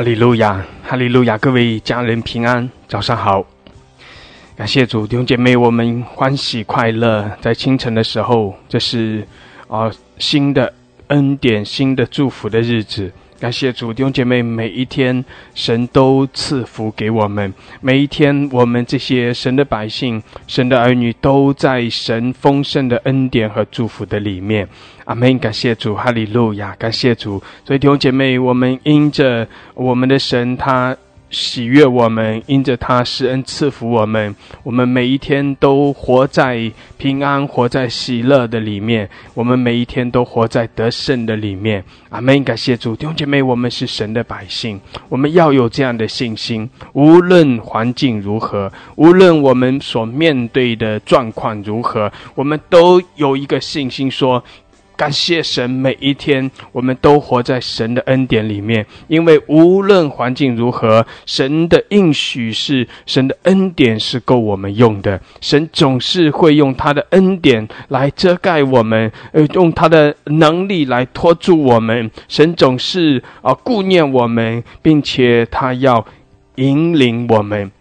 哈利路亚，哈利路亚！各位家人平安，早上好。感谢主，弟兄姐妹，我们欢喜快乐，在清晨的时候，这是啊新的恩典、新的祝福的日子。感谢主，弟兄姐妹，每一天神都赐福给我们，每一天我们这些神的百姓、神的儿女都在神丰盛的恩典和祝福的里面。阿门！感谢主，哈利路亚！感谢主。所以弟兄姐妹，我们因着我们的神，他。喜悦我们，因着他施恩赐福我们，我们每一天都活在平安、活在喜乐的里面。我们每一天都活在得胜的里面。阿门！感谢主，弟兄姐妹，我们是神的百姓，我们要有这样的信心。无论环境如何，无论我们所面对的状况如何，我们都有一个信心说。感谢神，每一天我们都活在神的恩典里面，因为无论环境如何，神的应许是神的恩典是够我们用的。神总是会用他的恩典来遮盖我们，呃，用他的能力来托住我们。神总是啊顾念我们，并且他要引领我们。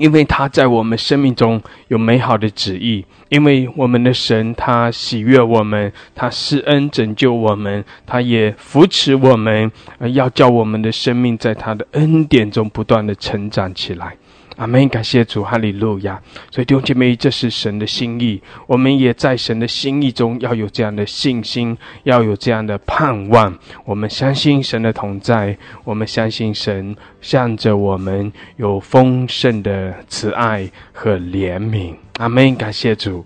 因为他在我们生命中有美好的旨意，因为我们的神他喜悦我们，他施恩拯救我们，他也扶持我们，要叫我们的生命在他的恩典中不断的成长起来。阿门！感谢主，哈利路亚。所以弟兄姐妹，这是神的心意，我们也在神的心意中要有这样的信心，要有这样的盼望。我们相信神的同在，我们相信神向着我们有丰盛的慈爱和怜悯。阿门！感谢主，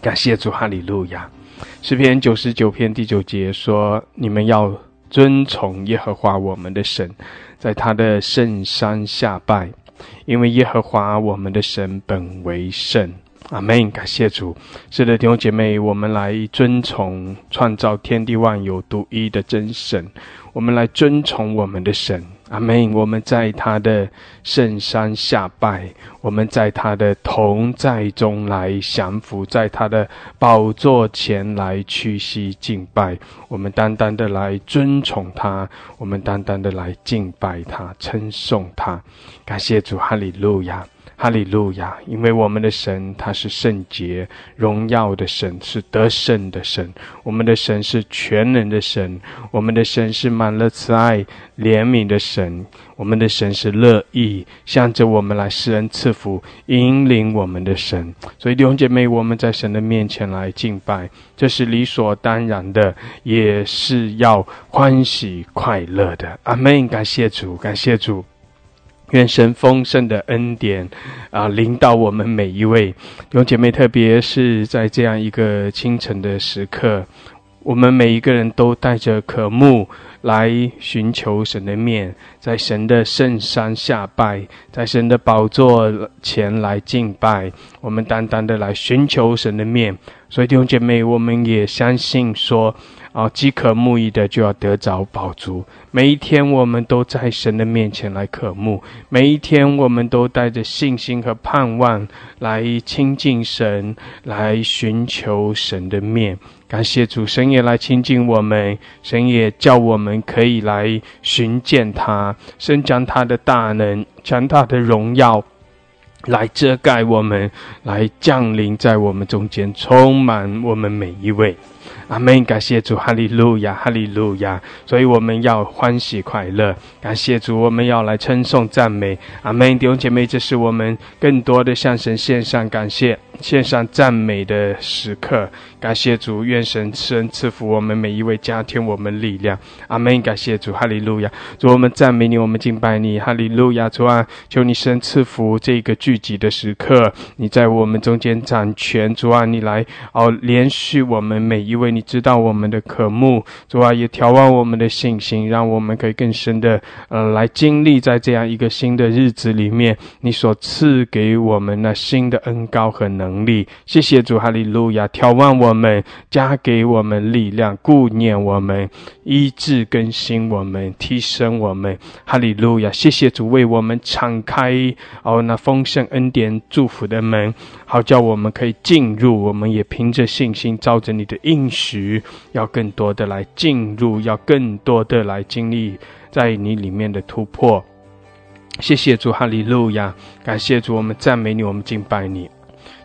感谢主，哈利路亚。诗篇九十九篇第九节说：“你们要遵从耶和华我们的神，在他的圣山下拜。”因为耶和华我们的神本为圣，阿门。感谢主，是的，弟兄姐妹，我们来遵从创造天地万有独一的真神，我们来遵从我们的神。阿门！我们在他的圣山下拜，我们在他的同在中来降服，在他的宝座前来屈膝敬拜。我们单单的来尊崇他，我们单单的来敬拜他，称颂他。感谢主，哈利路亚。哈利路亚！因为我们的神他是圣洁、荣耀的神，是得胜的神。我们的神是全能的神，我们的神是满了慈爱、怜悯的神。我们的神是乐意向着我们来施恩赐福、引领我们的神。所以弟兄姐妹，我们在神的面前来敬拜，这是理所当然的，也是要欢喜快乐的。阿门！感谢主，感谢主。愿神丰盛的恩典啊，临到我们每一位弟兄姐妹，特别是在这样一个清晨的时刻，我们每一个人都带着渴慕来寻求神的面，在神的圣山下拜，在神的宝座前来敬拜，我们单单的来寻求神的面。所以弟兄姐妹，我们也相信说。啊，饥渴慕义的就要得着饱足。每一天，我们都在神的面前来渴慕；每一天，我们都带着信心和盼望来亲近神，来寻求神的面。感谢主，神也来亲近我们，神也叫我们可以来寻见他，神将他的大能、将他的荣耀来遮盖我们，来降临在我们中间，充满我们每一位。阿门！感谢主，哈利路亚，哈利路亚。所以我们要欢喜快乐，感谢主，我们要来称颂赞美。阿门！弟兄姐妹，这是我们更多的向神献上感谢、献上赞美的时刻。感谢主，愿神赐恩赐福我们每一位，加添我们力量。阿门！感谢主，哈利路亚。主，我们赞美你，我们敬拜你，哈利路亚。主啊，求你神赐福这个聚集的时刻，你在我们中间掌权。主啊，你来哦，连续我们每一位。你知道我们的渴慕，主啊，也调望我们的信心，让我们可以更深的，呃，来经历在这样一个新的日子里面，你所赐给我们那新的恩高和能力。谢谢主，哈利路亚！调望我们，加给我们力量，顾念我们，医治更新我们，提升我们。哈利路亚！谢谢主为我们敞开哦那丰盛恩典祝福的门。好叫我们可以进入。我们也凭着信心，照着你的应许，要更多的来进入，要更多的来经历在你里面的突破。谢谢主，哈利路亚！感谢主，我们赞美你，我们敬拜你，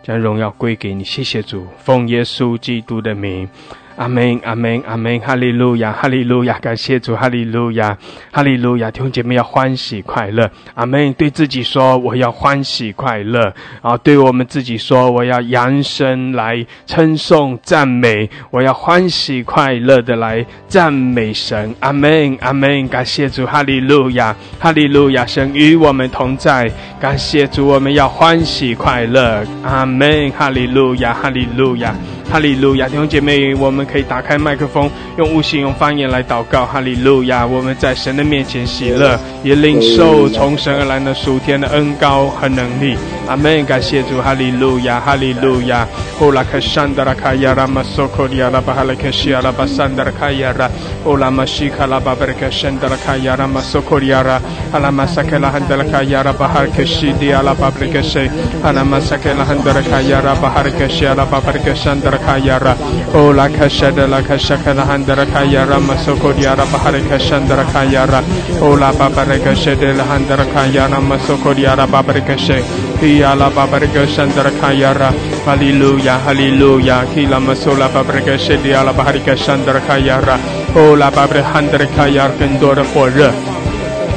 将荣耀归给你。谢谢主，奉耶稣基督的名。阿门，阿门，阿门，哈利路亚，哈利路亚，感谢主，哈利路亚，哈利路亚，弟兄姐妹要欢喜快乐，阿门。对自己说，我要欢喜快乐，啊，对我们自己说，我要扬声来称颂赞美，我要欢喜快乐的来赞美神，阿门，阿门，感谢主，哈利路亚，哈利路亚，神与我们同在，感谢主，我们要欢喜快乐，阿门，哈利路亚，哈利路亚。哈利路亚，弟兄姐妹，我们可以打开麦克风，用悟性、用方言来祷告。哈利路亚，我们在神的面前喜乐，也领受从神而来的属天的恩高和能力。阿门！感谢主，哈利路亚，哈利路亚。哦拉克山德拉卡亚拉玛索科利亚拉巴哈拉克西亚拉巴山德拉卡亚拉，哦拉玛西卡拉巴贝克山德拉卡亚拉玛索科利亚拉，阿拉玛萨克拉汉德拉卡亚拉巴哈克西迪亚拉巴贝克西，阿拉马萨克拉拉卡亚拉巴哈克西亚拉巴贝克山德拉。kayara ola kashada la kashakala handara kayara masoko diara bahare kashandara kayara ola babare kashade la handara kayara masoko diara babare kashe kiyala babare kashandara kayara hallelujah hallelujah kila masola babare kashe diala bahare kashandara kayara ola babare handara kayara kendora 火热。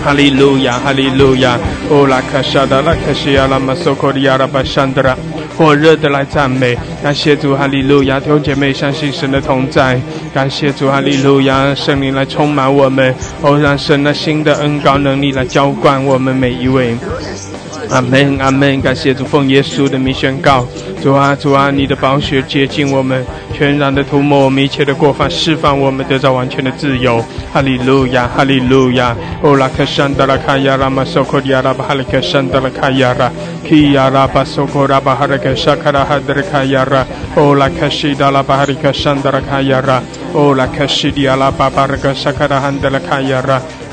哈利路亚，哈利路亚，哦拉卡沙达拉卡西亚拉马索科利亚拉巴山德拉，火热的来赞美，感谢主，哈利路亚，弟兄姐妹相信神的同在，感谢主，哈利路亚，圣灵来充满我们，哦让神的新的恩膏能力来浇灌我们每一位。阿门，阿门！感谢主，奉耶稣的名宣告：主啊，主啊，你的宝血洁净我们，全然的涂抹我们一切的过犯，释放我们得到完全的自由。哈利路亚，哈利路亚！哦拉克山德拉卡亚拉马索科亚拉巴哈利克山德拉卡亚拉，基亚拉巴索科拉巴哈利克沙卡拉哈德拉卡亚拉，哦拉克西达拉巴哈利克山德拉卡亚拉，哦拉克西迪亚拉巴巴拉克沙卡拉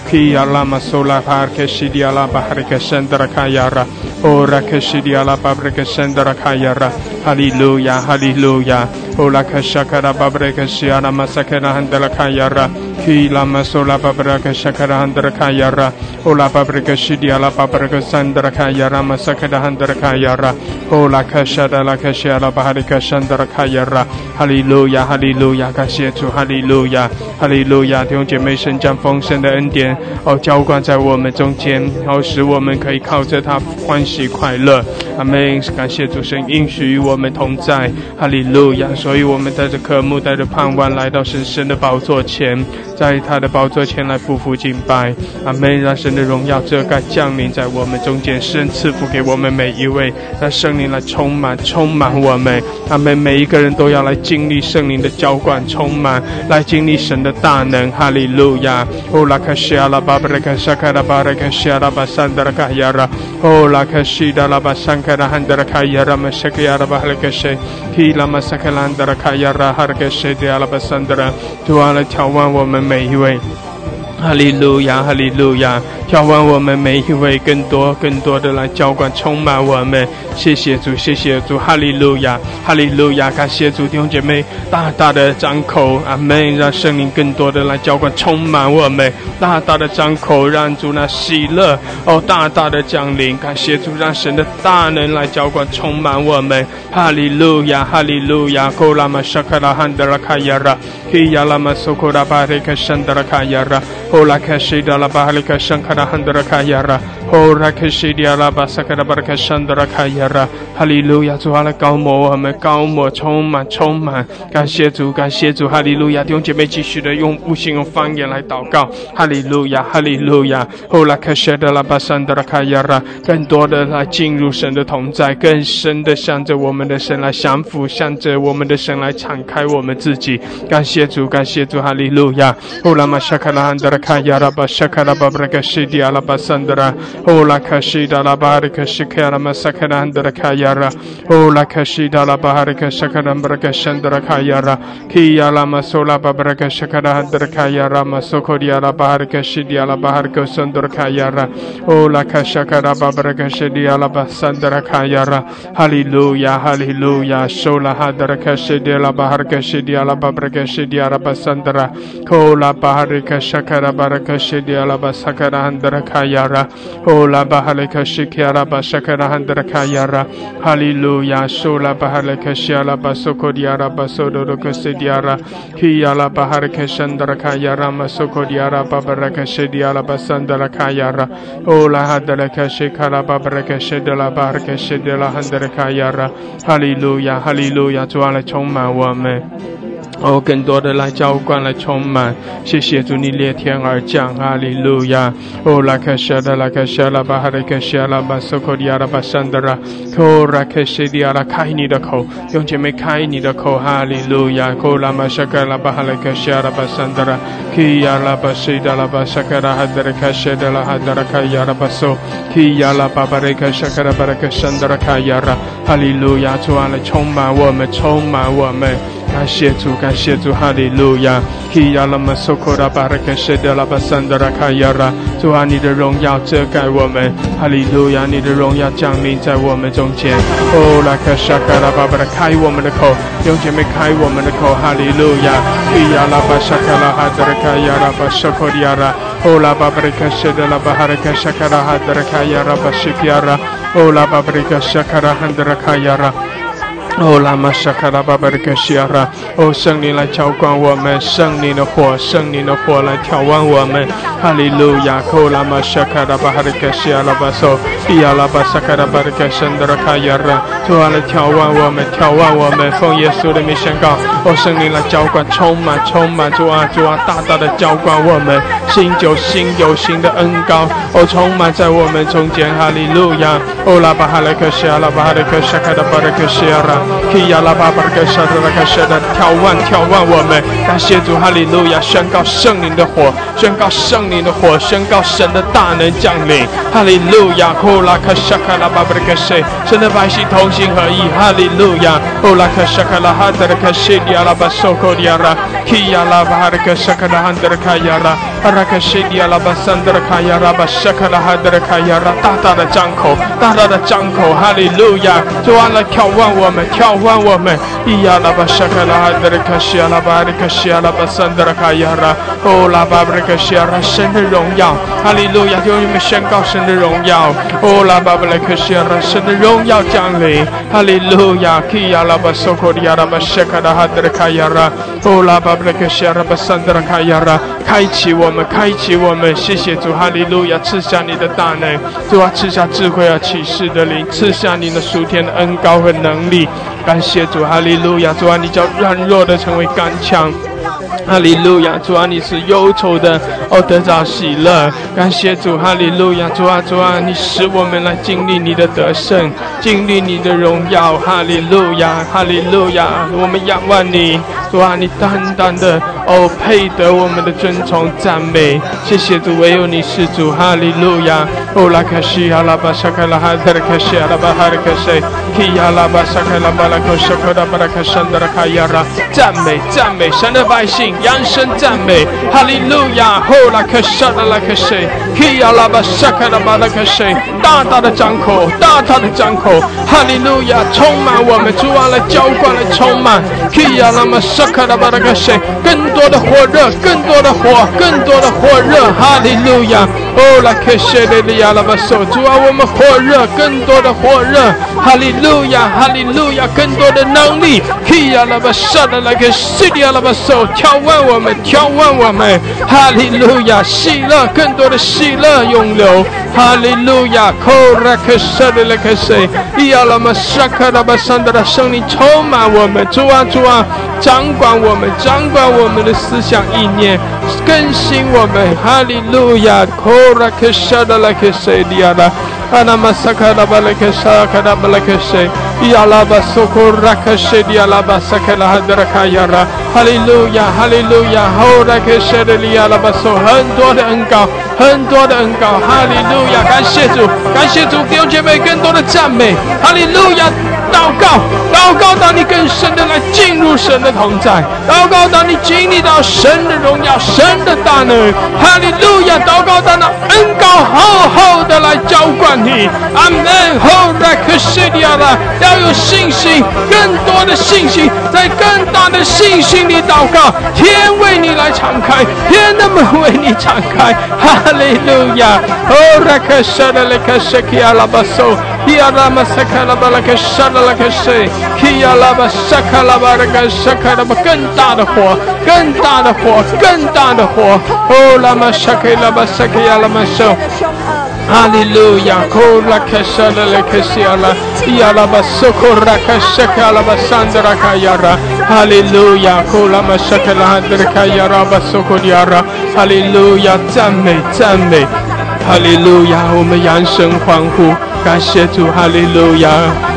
kiyalamasularkeshidiyalabahrikeshendarakayara orakeshidiyalababrikeshendarakayara 哈德拉卡亚拉。Ki alama sola har ke shidi ala bahar ke sendra kayara. Ora ke shidi ala babre ke sendra kayara. Hallelujah, hallelujah. Ola ke shakara babre ke shiana masakena handala kayara. Ki lama sola babre ke shakara handra kayara. Ola babre ke shidi ala babre ke sendra kayara masakena handra kayara. Ola ke shada la ke shiala bahar ke sendra kayara. Hallelujah, hallelujah. 感谢主，哈利路亚，哈利路亚。弟兄姐妹，神将丰盛的恩典。哦，浇灌在我们中间，然后使我们可以靠着它欢喜快乐。阿门！感谢主神应许与我们同在，哈利路亚！所以我们带着渴慕，带着盼望，来到神圣的宝座前，在他的宝座前来匍匐敬拜。阿门！让神的荣耀遮盖降临在我们中间，神赐福给我们每一位，让圣灵来充满充满我们。阿门！每一个人都要来经历圣灵的浇灌，充满来经历神的大能。哈利路亚！哦，拉克西。ala babreka shakara bareka shara basandara kayara o la kashida la basankara handara kayara mashakayara bahaleka she kila masakalandara kayara harke she de ala basandara 主啊，来眺望我们每一位。哈利路亚，哈利路亚！眺望我们每一位，更多更多的来浇灌，充满我们。谢谢主，谢谢主，哈利路亚，哈利路亚！感谢主，弟兄姐妹，大大的张口，阿门！让圣灵更多的来浇灌，充满我们。大大的张口，让主那喜乐哦，大大的降临。感谢主，让神的大能来浇灌，充满我们。哈利路亚，哈利路亚！库拉玛沙卡拉汉德拉卡亚拉，基亚拉玛苏库拉巴雷卡山德拉卡亚拉。Ola ka shida la bahali ka shankana handara ka. Ora kashida la basakara baraka shandara kayara. 哈利路亚，主啊，来高摩我们，高摩充满，充满，感谢主，感谢主，哈利路亚！弟兄姐妹继续的用悟性、用方言来祷告，哈利路亚，哈利路亚。Ola kashida la basandara kayara，更多的来进入神的同在，更深的向着我们的神来降服，向着我们的神来敞开我们自己。感谢主，感谢主，哈利路亚。Ola mashakala handara kayara basakara babraka shidi ala basandara Ola kashida la baraka shikara masakara andara kayara. Ola kashida la baraka shakara baraka shandara kayara. Kiya la masola baraka shakara andara kayara masokoria la baraka shidia la baraka sandara kayara. Ola kashakara baraka shidia la basandara kayara. Hallelujah, hallelujah. Shola hadara kashidia la baraka shidia la baraka shidia la basandara. Kola baraka shakara baraka shidia la basakara andara kayara. Ola bahaleka shikiara bashakara handra kayara. Hallelujah. Shola bahaleka shiala basokodiara basodo kosidiara. Kiyala bahareka shandra kayara masokodiara babaraka shidiala basandra kayara. Ola hadaleka shikara babaraka shidala baraka shidala handra kayara. Hallelujah. Hallelujah. 主啊，来充满我们。哦，更多的来浇灌，来充满。谢谢主，你裂天而降，哈利路亚。哦，拉克舍的拉克舍拉巴哈利克舍拉巴苏克迪亚拉巴山德拉，哦，拉克舍迪亚拉开你的口，用姐妹开你的口，哈利路亚。哦，拉玛舍克拉巴哈利克舍拉巴山德拉，基亚拉巴西达拉巴舍克拉哈德拉克舍德拉哈德拉开亚拉巴苏，基亚拉巴巴雷克舍克拉巴雷克山德拉开亚拉，哈利路亚。主啊，来充满我们，充满我们。感谢主，感谢主，哈利路亚！基亚拉玛苏库拉巴拉克谢德拉巴桑德拉卡亚拉，主啊，你的荣耀遮盖我们，哈利路亚！你的荣耀降临在我们中间。哦，拉克沙卡拉巴巴拉开我们的口，用姐妹开我们的口，哈利路亚！基亚拉巴沙卡拉哈德拉卡亚拉巴沙库亚拉，哦拉巴巴拉克谢德拉巴哈拉克沙卡拉哈德拉卡亚拉巴西基亚拉，哦拉巴巴拉克沙卡拉哈德拉卡亚拉。哦，拉玛沙卡拉巴巴的克西亚拉，哦，圣灵来浇灌我们，圣灵的火，圣灵的火来眺望我们，哈利路亚！哦，拉玛沙卡拉巴哈的克西亚拉巴索，伊亚拉巴沙卡拉巴的克圣德拉卡亚拉，主啊来眺望我们，眺望我们，奉耶稣的名宣告，哦，圣灵来浇灌，充满，充满，主啊，主啊，大大的浇灌我们，新酒新有新的恩膏，哦，充满在我们中间，哈利路亚！哦，拉巴哈的克西亚拉巴哈的克沙卡拉巴的克西亚拉。基亚拉巴巴格沙德拉卡沙的眺望眺望我们，感谢主哈利路亚，宣告圣灵的火，宣告圣灵的火，宣告神的大能降临，哈利路亚。库拉卡沙卡拉巴巴格谁，神的百姓同心合意，哈利路亚。库拉卡沙卡拉哈德拉卡西迪亚拉巴索科迪亚拉，基亚拉巴哈格沙卡拉哈德拉卡亚拉，阿拉卡西迪亚拉巴桑德拉卡亚拉巴沙卡拉哈德拉卡亚拉，大大的张口，大大的张口，哈利路亚。主啊来眺望我们。眺望我们，伊呀拉巴沙卡拉哈德卡西亚拉巴里卡西亚拉巴桑德拉卡亚拉，哦拉巴布里卡西亚神的荣耀，哈利路亚！用你们宣告神的荣耀，哦拉巴布里卡西亚神的荣耀降临，哈利路亚！基亚拉巴索科利亚拉巴沙卡拉哈德卡亚拉，布拉巴布拉克西亚拉巴桑德拉卡亚拉，开启我们，开启我们！谢谢主，哈利路亚！赐下你的大能，主啊，赐下智慧啊，启示的灵，赐下你的属天的恩高和能力。感谢主，哈利路亚！主啊，你叫软弱的成为刚强。哈利路亚，主啊，你是忧愁的，哦，得着喜乐。感谢主，哈利路亚，主啊，主啊，你使我们来经历你的得胜，经历你的荣耀。哈利路亚，哈利路亚，我们仰望你，主啊，你单单的哦，配得我们的尊崇赞美。谢谢主，唯有你是主。哈利路亚，哦，拉卡西阿拉巴沙卡拉哈德卡西阿拉巴哈德卡西，基阿拉巴沙卡拉巴拉克沙克达巴拉克山德拉卡亚拉，赞美赞美神的百姓。扬声赞美，哈利路亚！吼拉克沙拉拉克谁？基亚拉巴沙卡拉巴拉克谁？大大的张口，大大的张口，哈利路亚！充满我们，主啊来浇灌来充满，基亚拉玛沙卡拉巴拉克谁？更多的火热，更多的火，更多的火热，哈利路亚！哦拉克谁的利亚拉巴手，主啊我们火热，更多的火热，哈利路亚，哈利路亚！更多的能力，基亚拉巴沙拉拉克西利亚拉巴手跳。问我们，眺望我们，哈利路亚，喜乐，更多的喜乐涌流，哈利路亚，库拉克舍的勒克谁？伊亚拉玛沙卡拉巴桑德的圣灵充满我们，主啊主啊，掌管我们，掌管我们的思想意念，更新我们，哈利路亚，库拉克舍的勒克谁？伊亚拉阿拉玛萨卡拉巴勒克沙卡拉巴勒克谁？亚拉巴苏库拉克谢利亚拉巴萨克拉哈德拉卡亚拉，哈利路亚，哈利路亚，后来克谢利亚拉巴苏，很多的恩高，很多的恩膏，哈利路亚，感谢主，感谢主，弟兄姐妹更多的赞美，哈利路亚。祷告，祷告，当你更深的来进入神的同在；祷告，当你经历到神的荣耀、神的大能。哈利路亚！祷告，当那恩膏厚厚的来浇灌你。阿门。后来可是利亚了，要有信心，更多的信心，在更大的信心里祷告。天为你来敞开，天的门为你敞开。哈利路亚！后来可是的来可是基亚拉巴索。Kia lama sakala balaka shalalaka shay Kia lama sakala balaka shakalama 更大的火，更大的火，更大的火。Oh lama shakala basakaya lama show。Hallelujah. Kola kashala le kasiala. Yala basokora kashakala basandra kayara. Hallelujah. Kola mashakala handra kayara basokodiara. Hallelujah. 赞美赞美。哈利路亚，我们扬声欢呼。感谢主，哈利路亚！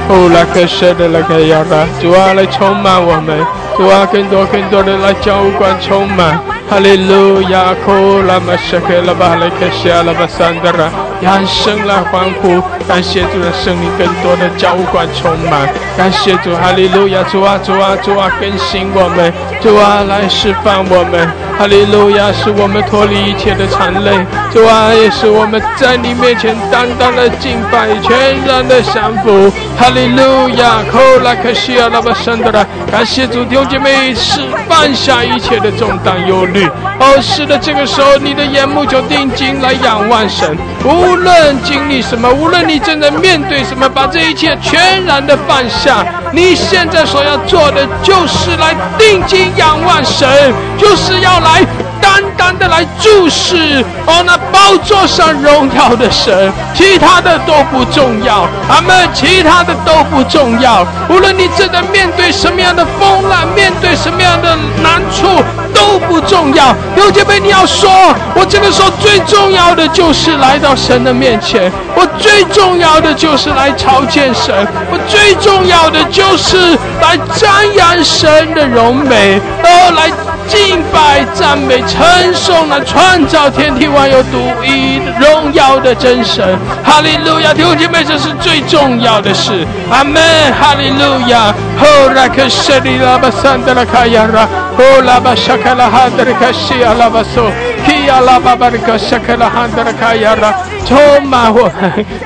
哦，拉克舍的拉克亚拉，主啊，来充满我们，主啊，更多更多的来浇灌充满，哈利路亚！哦，拉玛舍克拉巴雷克谢拉巴桑德拉，让生来欢呼，感谢主的圣灵更多的浇灌充满，感谢主，哈利路亚！主啊，主啊，主啊，更新我们，主啊，来释放我们，哈利路亚！使我们脱离一切的残累，主啊，也是我们在你面前单单的敬拜。全然的降服，哈利路亚！口拉克西亚拉巴圣德拉，感谢主弟兄姐妹，是放下一切的重担忧虑。哦，是的，这个时候你的眼目就定睛来仰望神。无论经历什么，无论你正在面对什么，把这一切全然的放下。你现在所要做的，就是来定睛仰望神，就是要来。单单的来注视哦，那宝座上荣耀的神，其他的都不重要。阿门，其他的都不重要。无论你正在面对什么样的风浪，面对什么样的难处，都不重要。有姐妹，你要说，我这个时候最重要的就是来到神的面前，我最重要的就是来朝见神，我最重要的就是来瞻仰神的荣美，哦，来。敬拜、赞美、称颂那创造天地万有独一荣耀的真神，哈利路亚！弟兄姐妹，这是最重要的事。阿门，哈利路亚。哦，拉克舍利拉巴桑德拉卡亚拉，哦，拉巴沙卡拉哈德拉卡西亚拉巴索，基亚拉巴巴德卡沙卡拉哈德拉卡亚拉，充满我，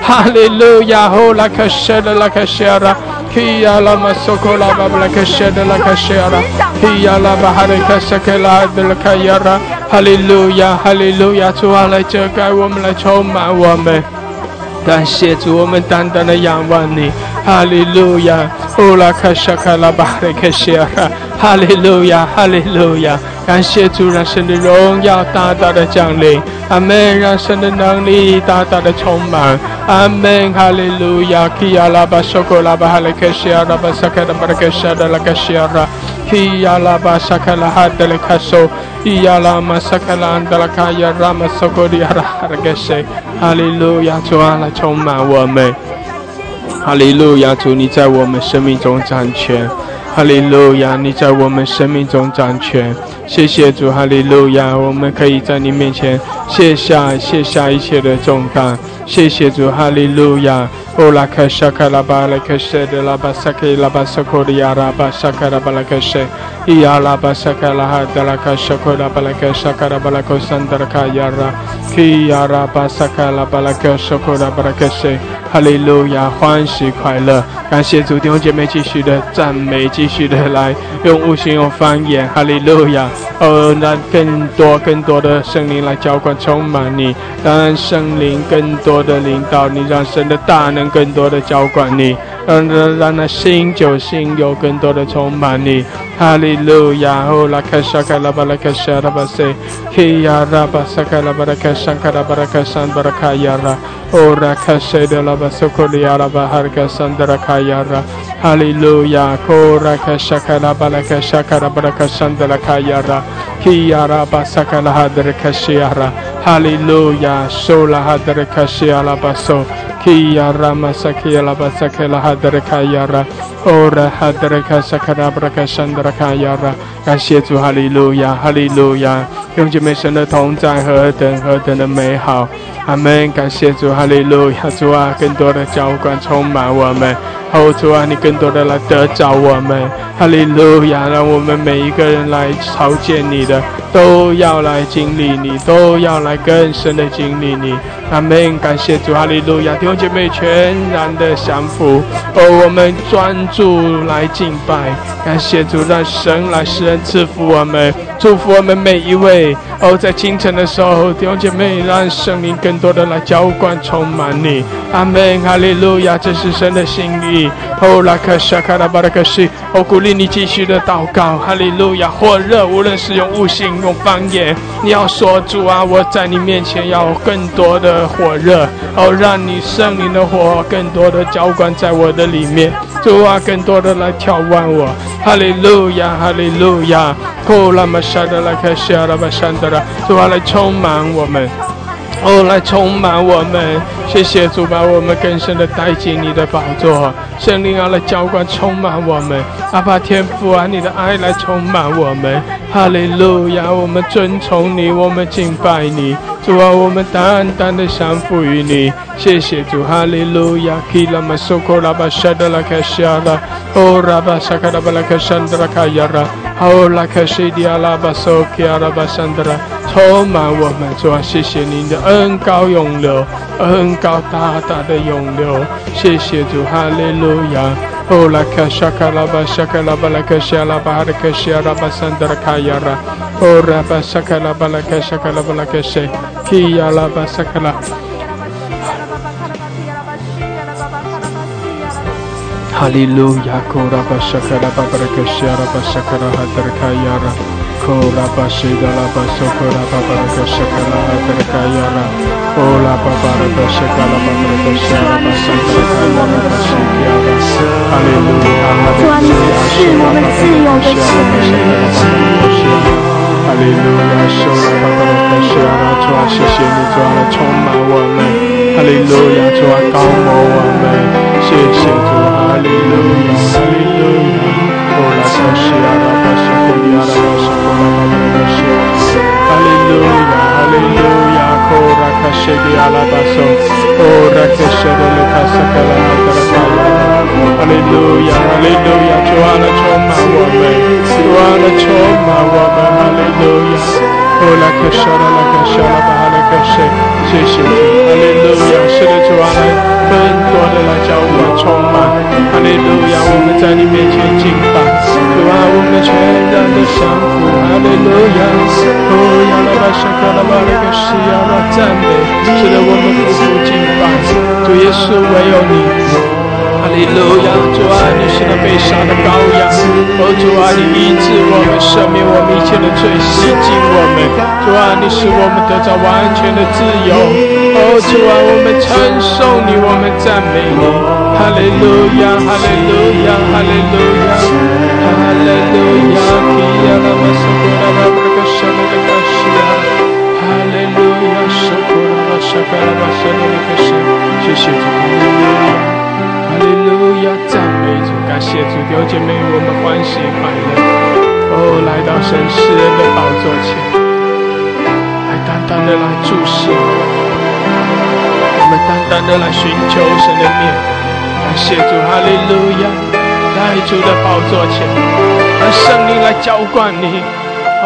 哈利路亚！哦，拉克舍利拉卡西亚拉。Kia la masoko la babla kasheda la kashera. Kia la bahare kashake la de la kayara. Hallelujah, hallelujah. 主啊，来遮盖我们，来充满我们。感谢主，我们单单的仰望你。哈利路亚。乌拉卡沙卡拉巴雷克西亚。哈利路亚，哈利路亚。感谢主，让神的荣耀大大的降临。阿门，让神的能力大大的充满。阿门，哈利路亚。基亚拉巴索科拉巴哈雷克西亚拉巴萨卡拉巴克沙达拉克西亚拉。基亚拉巴萨卡拉以阿拉巴沙卡拉哈德雷卡索。伊亚拉马萨卡拉安德拉卡亚拉马索科利亚拉哈格西。哈利路亚，主啊，来充满我们。哈利路亚，主你在我们生命中掌权。哈利路亚，你在我们生命中掌权。谢谢主，哈利路亚，我们可以在你面前卸下卸下一切的重担。谢谢主，哈利路亚。哦，拉克沙卡拉巴拉克谢的拉巴萨克拉巴萨库的亚拉巴萨卡拉巴拉克谢，伊亚拉巴萨卡拉哈德拉卡沙库拉巴拉克沙卡拉巴拉克桑德拉卡亚拉，基亚拉巴萨卡拉巴拉克沙库拉巴拉克谢。哈利路亚，欢喜快乐，感谢主弟兄姐妹继续的赞美，继续的来用悟性用方言。哈利路亚，哦，让更多更多的圣灵来浇灌充满你，让圣灵更多的领导你，让神的大能更多的浇灌你，让让让那新酒新有更多的充满你。哈利路亚，哦，拉克沙卡拉巴拉克沙拉巴塞，基亚拉巴萨卡拉巴拉克沙卡拉巴拉克山巴拉卡亚拉。Ora kasede la basokoli ala baharga sandra kayara. Hallelujah. Kora kashaka la balaka shakara baraka sandra kayara. Kiyara basaka la hadre kashiara. Hallelujah. Sola hadre kashiala baso. Kiyara Masakia Labasakela Hadrakayara Ora Hadraka Sakarabraka Sandrakayara 感谢主，哈利路亚，哈利路亚！用姐妹神的同在何等何等的美好，阿门！感谢主，哈利路亚！主啊，更多的浇灌充满我们，哦，主啊，你更多的来得着我们，哈利路亚！让我们每一个人来朝见你的，都要来经历你，都要来更深的经历你，阿门！感谢主，哈利路亚！弟兄姐妹全然的降服，哦，我们专注来敬拜，感谢主，让神来施。赐福我们，祝福我们每一位。哦，在清晨的时候，弟兄姐妹，让圣灵更多的来浇灌、充满你。阿门，哈利路亚，这是神的心意。哦，拉克沙卡拉巴拉克西，我鼓励你继续的祷告。哈利路亚，火热，无论是用悟性、用方言，你要说主啊，我在你面前要更多的火热。哦，让你圣灵的火更多的浇灌在我的里面。主啊，更多的来挑旺我。哈利路亚，哈利路亚。哦，拉玛沙德拉克西阿拉巴山德主啊，来充满我们。哦，来充满我们，谢谢主把我们更深的带进你的宝座，圣灵啊来浇灌充满我们，阿爸天父啊，你的爱来充满我们，哈利路亚，我们尊崇你，我们敬拜你，主啊，我们单单的降服于你，谢谢主，哈利路亚，基拉玛苏库拉巴沙德拉卡西亚拉，哦拉巴沙卡拉巴拉卡山德拉卡亚拉，哦拉卡西迪亚拉巴苏基亚拉巴桑德拉。充满我们，主啊，谢谢您的恩高永流，恩高大大的永流，谢谢主，哈利路亚。哦，拉卡沙卡拉巴沙卡拉巴拉卡西拉巴哈的卡西拉巴桑德拉卡亚拉，哦，拉巴沙卡拉巴拉卡沙卡拉巴拉卡西，基亚拉巴沙卡拉。巴沙卡拉哈德拉卡亚拉。Kola basida la basokola babara kashakala hadrakayara Ola Babarakashakara Babarakashara Bashakara Bashakara Hallelujah Hallelujah 是我们自由的心。哈利路亚，受了爸爸的感谢啊，主啊，谢谢你，主啊，来充满我们。哈利路亚，主啊，高摩我们，谢谢主，啊，拉巴西库里啊，拉巴西库拉巴巴拉西啊，哈利路亚，哈利路亚，库拉卡西迪啊，拉巴索，哦，拉卡西的勒卡萨卡拉哈达拉卡亚，哈利路亚，哈利路亚，主啊，来充满我们，主，哈利。路亚，哦，拉克沙拉拉克沙拉巴哈拉克谢，谢主，哈利路亚，是的主啊，来更多的来叫我充满，哈利路亚，我们在你面前敬拜，主啊，我们全然的降服，哈利路亚，哦，亚拉巴沙卡拉巴拉克西亚拉赞美，是的，我们夫妇敬拜，主耶稣唯有你。哈利路亚，主啊，你是那被杀的羔羊，哦，主啊，你医治我们，赦免我们一切的罪，洗净我们，主啊，你使我们得到完全的自由，哦，主啊，我们称颂你，我们赞美你，哈利路亚，哈利路亚，哈利路亚，哈利路亚，基亚拉玛苏库拉巴布格沙拉的卡西亚，哈利路亚，苏库拉巴沙卡拉巴沙拉的卡西，谢谢主，哈利路亚。要，赞美主，感谢主，弟兄姐妹，我们欢喜快乐。哦，来到神世人的宝座前，来单单的来注视，我们单单的来寻求神的面。感谢主，哈利路亚，在主的宝座前，让圣灵来浇灌你，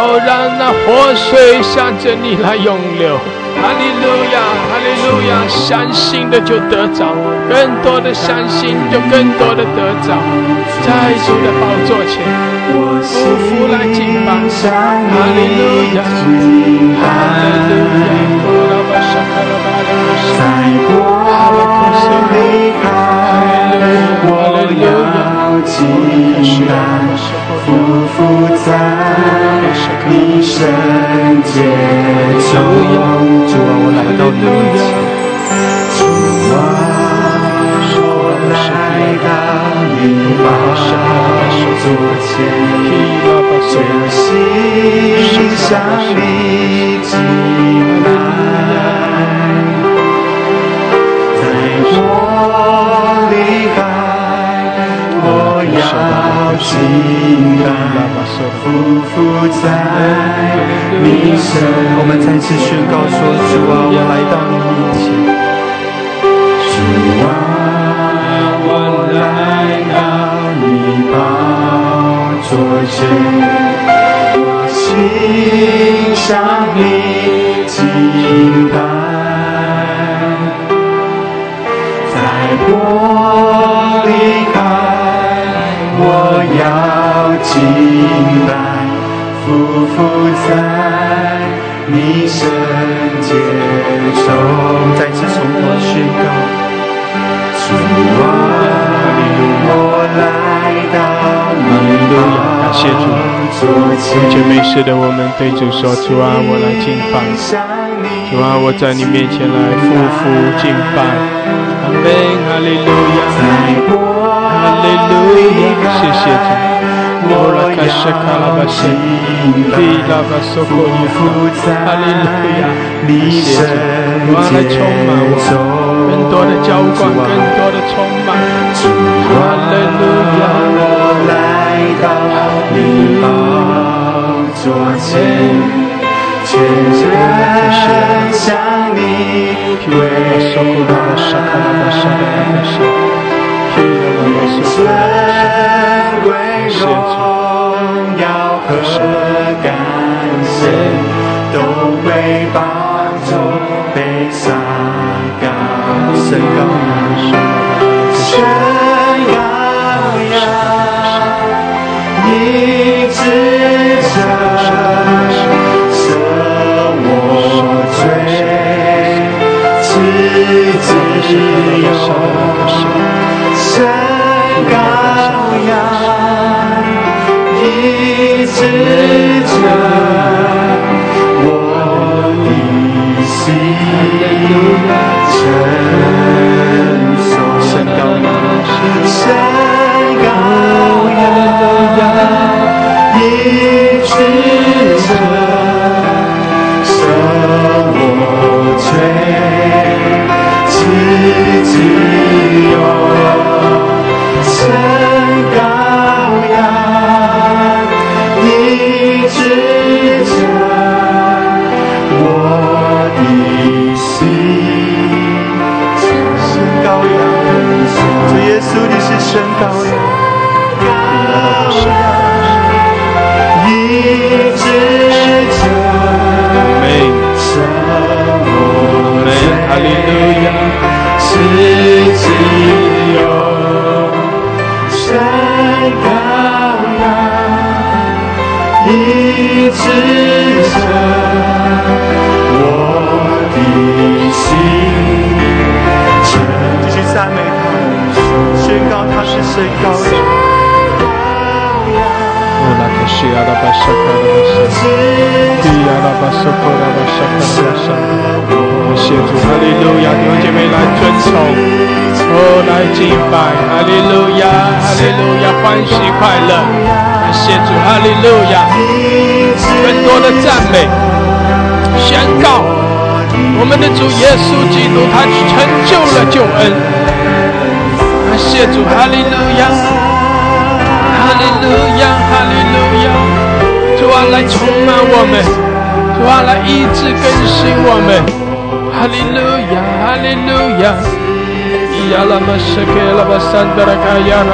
哦，让那活水向着你来涌流。哈利路亚，哈利路亚，相信的就得着，更多的相信就更多的得着，在主的宝座前，夫妇来敬拜，哈利路亚，哈利路亚，哈利路亚，哈利路亚，哈利路亚，哈利路亚，哈利路亚。匍匐在你圣洁中，主啊，我来到你面前，把手牵，心向你敬拜，在我里海，我要敬拜，匍匐在你身我们再次宣告说：主啊，我来到你面前，宝座前，我欣赏你敬拜，在玻璃海，我要敬拜，匍匐在你圣洁中。再次从头宣告。主啊，你我来感谢主座前，姐妹是的，我们对主说：主啊，我来敬拜。主啊，我在你面前来匍匐敬拜。阿门，哈利路亚，哈利路亚，谢谢主。我来开始卡拉巴西，比拉巴索科尼夫，哈利路亚，谢谢主。主啊，来充满我。更多的浇灌，更多的充满。哈利路亚，到你宝座前，全身向你跪尊贵荣耀和感谢，都归帮助被撒高。神羔神羔羊，你指着我的心。神受高高扬，一直着舍我罪，主耶稣基督，他成就了救恩。感谢主，哈利路亚，哈利路亚，哈利路亚。主啊，来充满我们，主啊，来医治更新我们。哈利路亚，哈利路亚。亚拉玛什克拉巴桑德拉卡亚拉。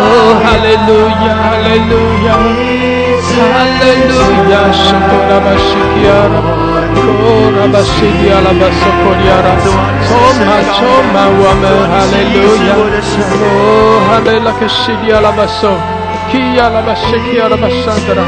哦，哈利路亚，哈利路亚，哈利路亚，什克拉巴什基亚。Toma, toma, woman, hallelujah. Oh, hallelujah, Kishidi alabaso. Kia alabashiki alabashandra.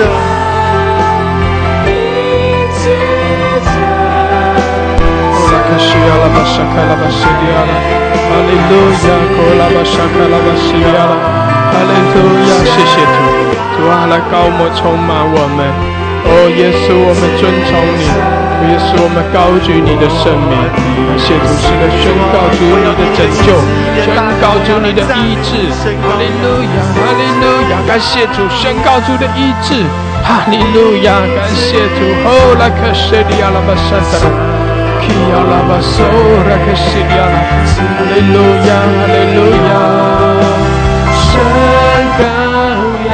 哦，拉克西亚拉巴沙，卡拉巴，谢谢主，主啊，来高摩充满我们，哦，我们尊崇你。耶稣，我们高举你的圣名，感谢主，是的，宣告主你的拯救，宣告主你的医治，哈利路亚，哈利路亚，感谢主，宣告主的医治。哈利路亚，感谢主，哦，拉克西利亚拉巴山达。拉，基亚拉巴索拉克西利亚拉，哈利路亚，哈利路亚，山高呀，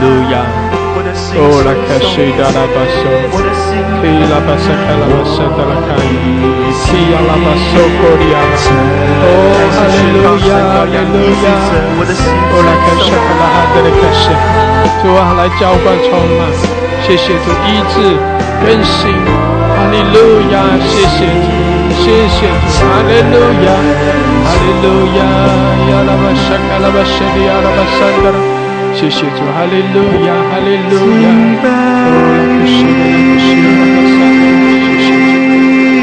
路亚。我的心，哦，拉克西达拉巴索。我的心，可以拉巴萨卡拉巴萨达拉卡伊，基亚拉巴索科利亚，哦，哈利路亚，哈利路亚，我的心，哦，拉卡沙卡拉哈德的卡西，主啊，来浇灌充满，谢谢主医治更新，哈利路亚，谢谢主，谢谢主，哈利路亚，哈利路亚，亚拉巴沙卡拉巴沙利亚拉巴萨达拉。谢谢主，哈利路亚，哈利路亚，哦，拉克西达拉克西拉巴萨达拉，谢谢主，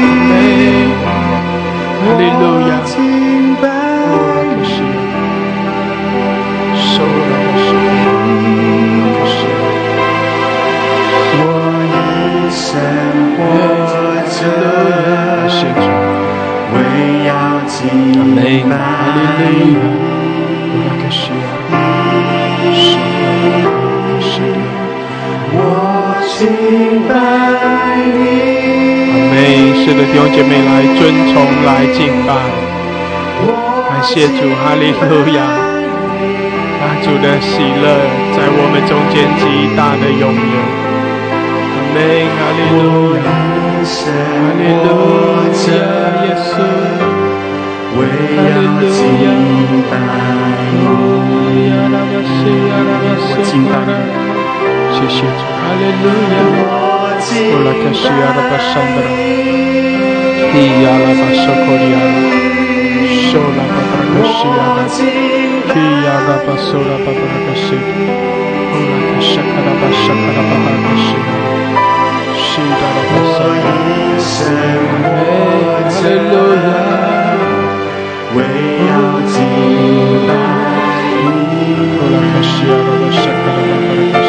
阿门，哈利路亚，哦，拉克西，收拉克西，拉克西，我一生活着，感谢主，为要阿敬门，拜阿你，门，是的，弟兄姐妹来尊崇，来敬拜。感谢主，哈利路亚！啊，主的喜乐在我们中间极大的拥有。阿妹，哈利路亚，哈利路亚，耶稣，为要敬拜你，亚拉巴西亚拉巴索卡拉，谢谢主，哈利路亚，我敬欧拉卡西亚拉巴桑德拉，拜 Shishit. Hallelujah. Ola Kashiara Basandra. Hiyala Basokoriara. Shola Paprakashiara. Hiyala Basura Paprakashit. Ola Kashakara Basakara Bahakashira. Shidara Basandra. Hallelujah. Way out in the Ola Kashiara Basakara Bahakashira.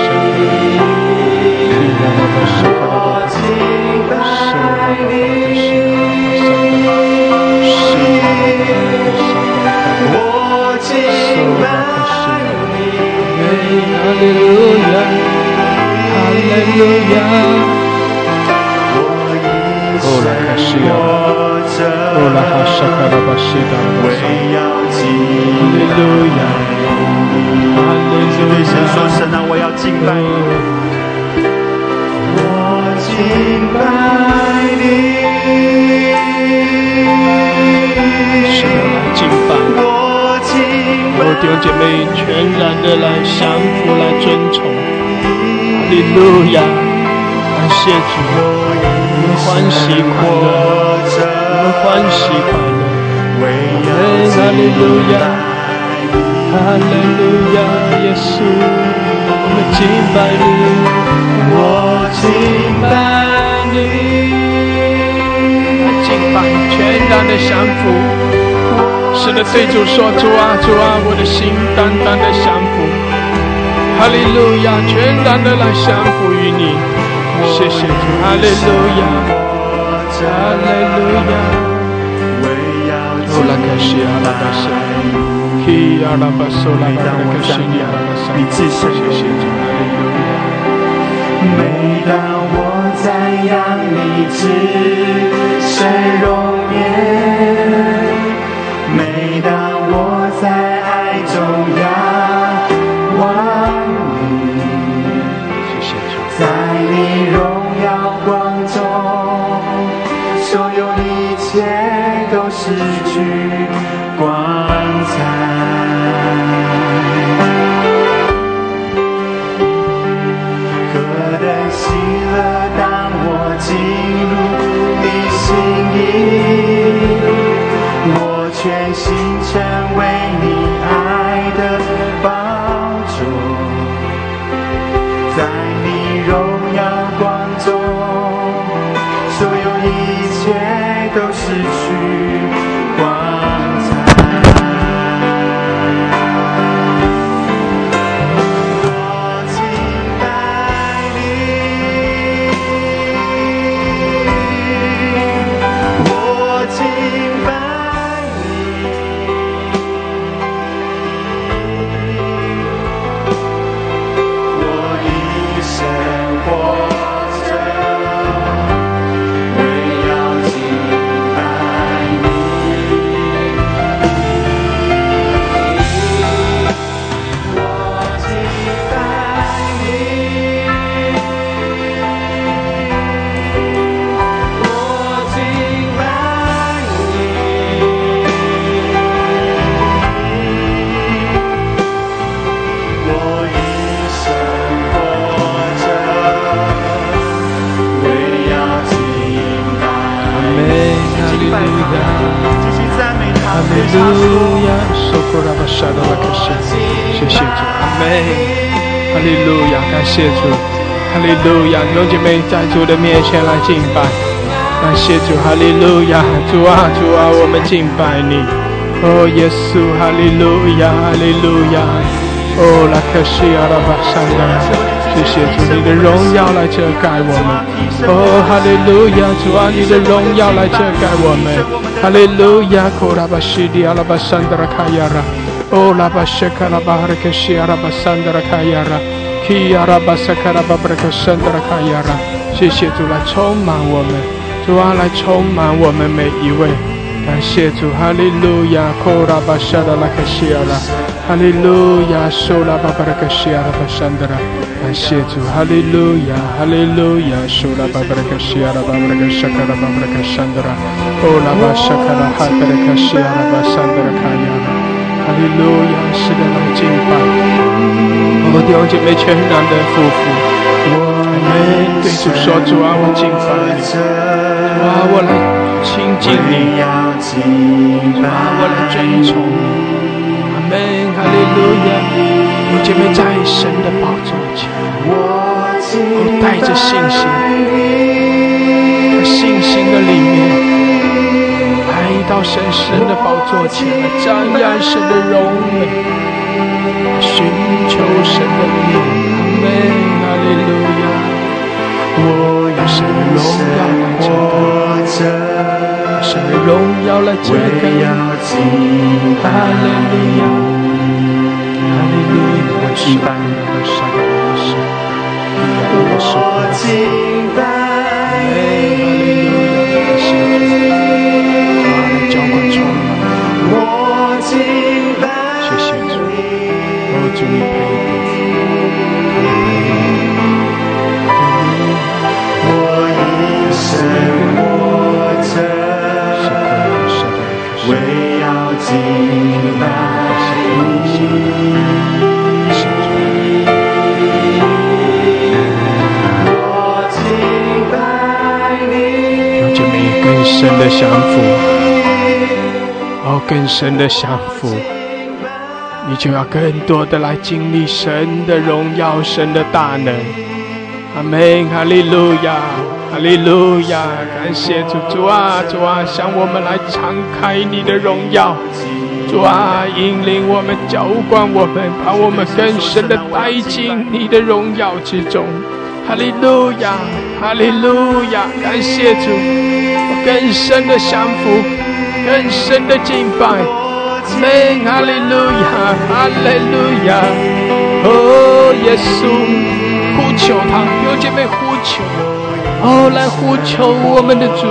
对神说：“。神啊，我要敬拜你，你，是的，来敬拜。我弟兄姐妹，全然的来降服，来尊崇。哈利路亚，感谢主，我们欢喜快乐，我们欢喜快乐。哈利路亚，哈利路亚，耶稣，我们敬拜你，我敬拜你，全然的降服。是的，对主说：主啊，主啊，我的心单单的降服。哈利路亚，全然的来降服于你。谢谢主，哈利路亚，哈利路亚。哦，拉克西阿拉巴西，基阿拉巴索拉巴拉克西尼阿拉萨，你至圣谢谢主，哈利路亚。每当我赞扬你至圣容颜，每当我在爱中仰望你，在你荣耀光中，所有一切都失去。谢谢主，阿妹。哈利路亚，感谢主，哈利路亚，弟兄姐妹在主的面前来敬拜，感谢主，哈利路亚，主啊主啊，我们敬拜你，哦耶稣，哈利路亚，哈利路亚，哦拉克西阿拉巴沙拉。谢谢主，你的荣耀来遮盖我们。哦，哈利路亚，主啊，你的荣耀来遮盖我们。哈利路亚，库拉巴西迪阿拉巴桑德拉卡亚拉。哦，拉巴谢卡拉巴哈克西阿拉巴桑德拉卡亚拉。基阿拉巴萨卡拉巴布拉克桑德拉卡亚拉。谢谢主来充满我们，主啊来充满我们每一位。感谢主，哈利路亚，库拉巴沙德拉卡西阿拉。哈利路亚，苏拉巴布拉克西阿拉巴桑德拉。感谢主，哈利路亚，哈利路亚，苏拉巴布拉克西阿拉巴布拉克沙卡拉巴布拉克桑德拉。哦，拉巴沙卡拉哈德拉克西阿拉巴桑德拉卡亚拉。哈利路亚，是的来敬拜。哦，弟兄姐妹全然的夫妇，我们对主说：主啊，我敬拜你，主啊，我来亲近你，主啊，我来尊崇你。门，哈利路亚。弟兄姐妹在神的宝座前，哦，带着信心，在信心的里面，来到神神的宝座前来张扬神的荣美，寻求神的面。阿门，哈利路亚。我有神的荣耀来遮盖，神的荣耀来遮盖。哈利路亚，哈利路亚，我敬拜你的神，神，我敬拜你，我，谢谢主，哦，主你配得，你配我一生的降服，哦，更深的降服，你就要更多的来经历神的荣耀，神的大能。阿门，哈利路亚，哈利路亚，感谢主，主啊，主啊，向我们来敞开你的荣耀，主啊，引领我们，浇灌我们，把我们更深的带进你的荣耀之中。哈利路亚，哈利路亚，感谢主，我更深的降服，更深的敬拜。门，哈利路亚，哈利路亚，哦，耶稣。呼求他，有姐妹呼求，哦，来呼求我们的主，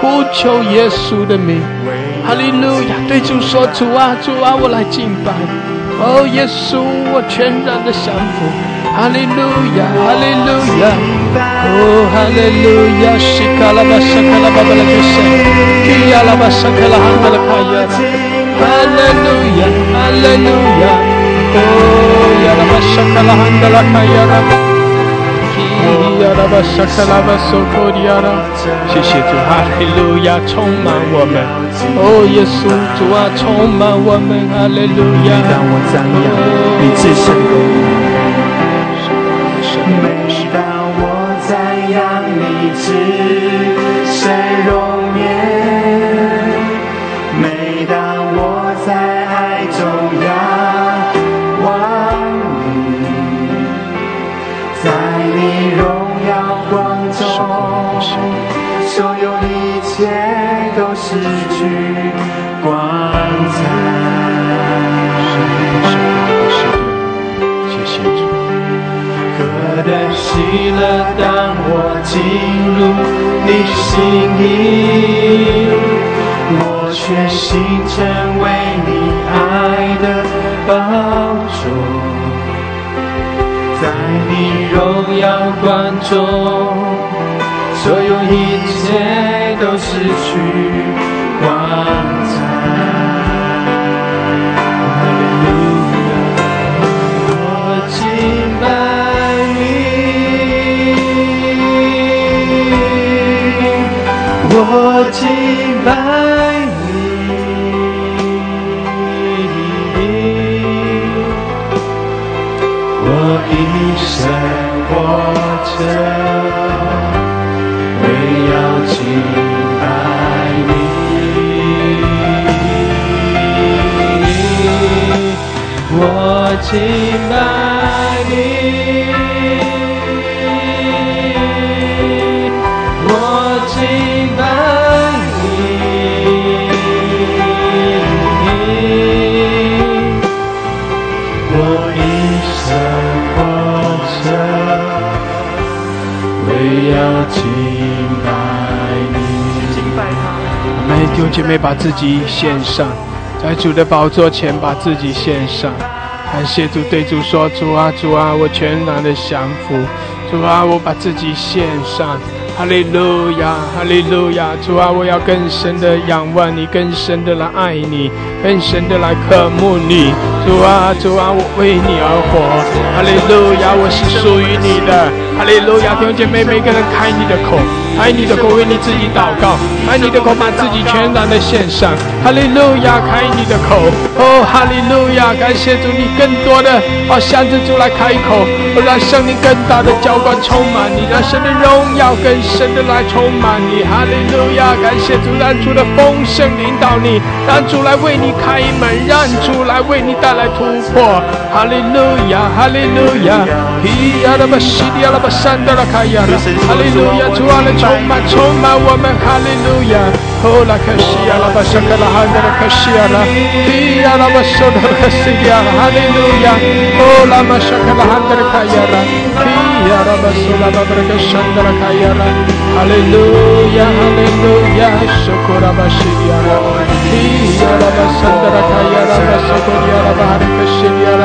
呼求耶稣的名，哈利路亚！对主说：主啊，主啊，我来敬拜，哦，耶稣，我全然的降服，哈利路亚，哈利路亚，哦，哈利路亚，西卡拉谢谢主，哈利路亚，充满我们，哦，耶稣主啊，充满我们，哈利路亚。让我赞扬你至圣功每当我赞扬你至等喜乐，当我进入你心意，我全心成为你爱的宝座，在你荣耀光中，所有一切都失去。妹把自己献上，在主的宝座前把自己献上，感谢主，对主说：主啊，主啊，我全然的降服，主啊，我把自己献上。哈利路亚，哈利路亚，主啊，我要更深的仰望你，更深的来爱你，更深的来渴慕你。主啊，主啊，我为你而活。哈利路亚，我是属于你的。哈利路亚，弟兄姐妹，每个人开你的口，开你的口为你自己祷告，开你的口把自己全然的献上。哈利路亚，开你的口。哦，哈利路亚，感谢主，你更多的哦向着主来开口，哦让圣灵更大的浇灌充满你，让神的荣耀更深的来充满你。哈利路亚，感谢主，让主的丰盛领导你，让主来为你开门，让主来为你带来突破。哈利路亚，哈利路亚，咿呀啦吧西里呀啦吧山的啦卡呀啦，哈利路亚，主啊来充满充满我们，哈利路亚。哦啦卡西呀啦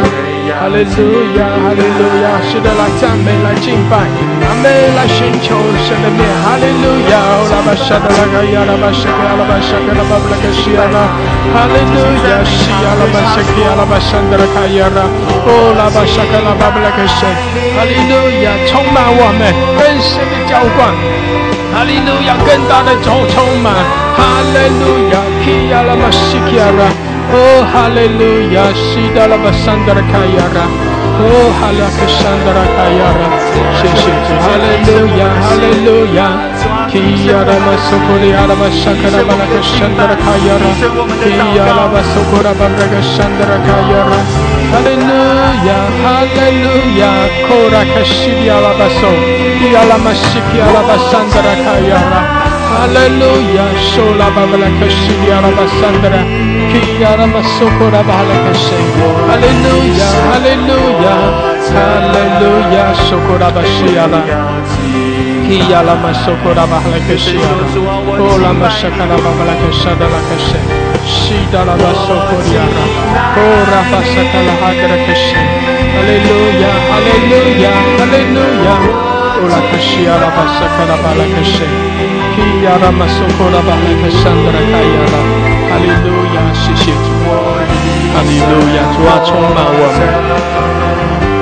哈利路亚哈利路亚，是的啦卡西呀啦，咿呀啦吧索的啦卡西呀，哈利路亚。哦啦嘛沙卡啦哈的啦卡呀啦，咿呀啦吧索啦吧布拉卡山的啦卡呀啦，哈利路亚，哈利路亚，索库啦吧西呀啦，咿呀啦吧山的啦卡呀啦吧索库呀啦吧哈的卡西呀啦。哈利路亚，哈利路亚，是的，来赞美，来敬拜，阿门，来寻求神的 Oh hallelujah, Shidala Basandara Kayara. Oh halaka Shandara Kayara. Hallelujah, hallelujah. Kiyara masukuri ala basakara Balaka Shandara Kayara. Kiyara Basukura Babraga Shandara Kayara. Hallelujah, hallelujah. Kora Kashidi Alabaso. Kiyala Mashiki Alabasandara Kayara. Hallelujah, Shola Hallelujah, hallelujah, hallelujah, Sokorabashiala. Kiyala masokora bahlakeshiyala. Ola masakala bahlakeshada lakeshe. Shidala masokoriyala. Ora basakala hagrakeshe. Hallelujah, hallelujah, hallelujah. Ola keshiyala basakala bahlakeshe. Kiyala masokora bahlakeshandra kayala. Hallelujah. 哈利路亚，主啊，充满我们，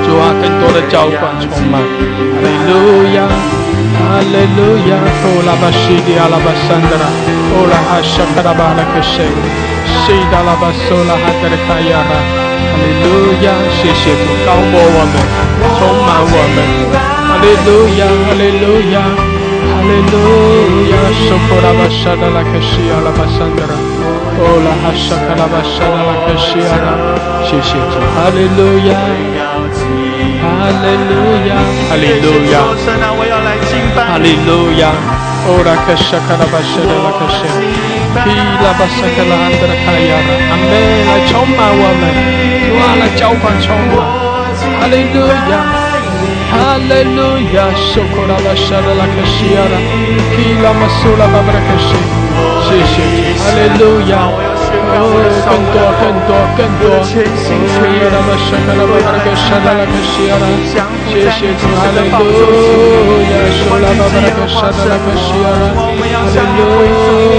主啊，更多的浇灌充满，哈利路亚，哈利路亚，哦拉巴西迪阿拉巴山德拉，哦拉哈沙卡拉巴拉克谢，西达拉巴索拉哈德卡亚拉，哈利路亚，谢谢主，高摩我们，充满我们，哈利路亚，哈利路亚，哈利路亚，索库拉巴沙达拉克西阿拉巴山德拉。哦拉哈沙卡拉巴沙拉拉克西亚拉，谢谢主，哈利路亚，哈利路亚，哈利路亚，神啊，我要来敬拜哈利路亚，哦拉克沙卡拉巴沙拉拉克西，皮拉巴沙卡拉安德拉卡亚拉，阿门，来充满我们，主啊，来浇灌充满，哈利路亚。哈利路亚，受苦拉巴沙拉拉克西亚拉，皮拉马苏拉巴布拉克西，position. Hallelujah. 更多更多更多，谢谢主，哈利路亚，受拉巴布拉克沙拉拉克西亚拉，哈利路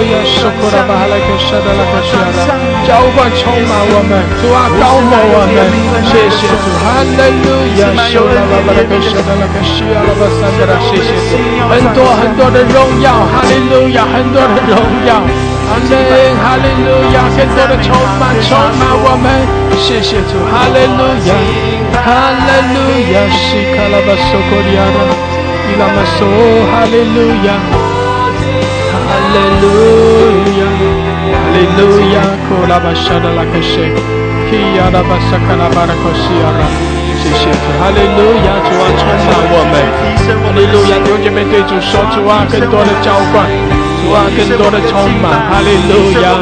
亚，受苦拉巴哈拉克沙拉拉克西亚拉，浇灌充满我们，主啊，高摩我们，谢谢主，哈利路亚，受拉巴布拉克。沙拉拉克西亚拉巴三德拉，谢谢主，很多很多的荣耀，哈利路亚，很多的荣耀，阿门，哈利路亚，更多的充满，充满我们，谢谢主，哈利路亚，哈利路亚，西卡拉巴索科利亚拉，伊拉玛索，哈利路亚，哈利路亚，哈利路亚，库拉巴沙达拉克西，基亚拉巴萨卡拉巴拉科西亚拉。谢谢主，哈利路亚，主啊，充满我们，哈利路亚，弟兄姐妹对主说，主啊，更多的浇灌，主啊，更多的充满，哈利路亚，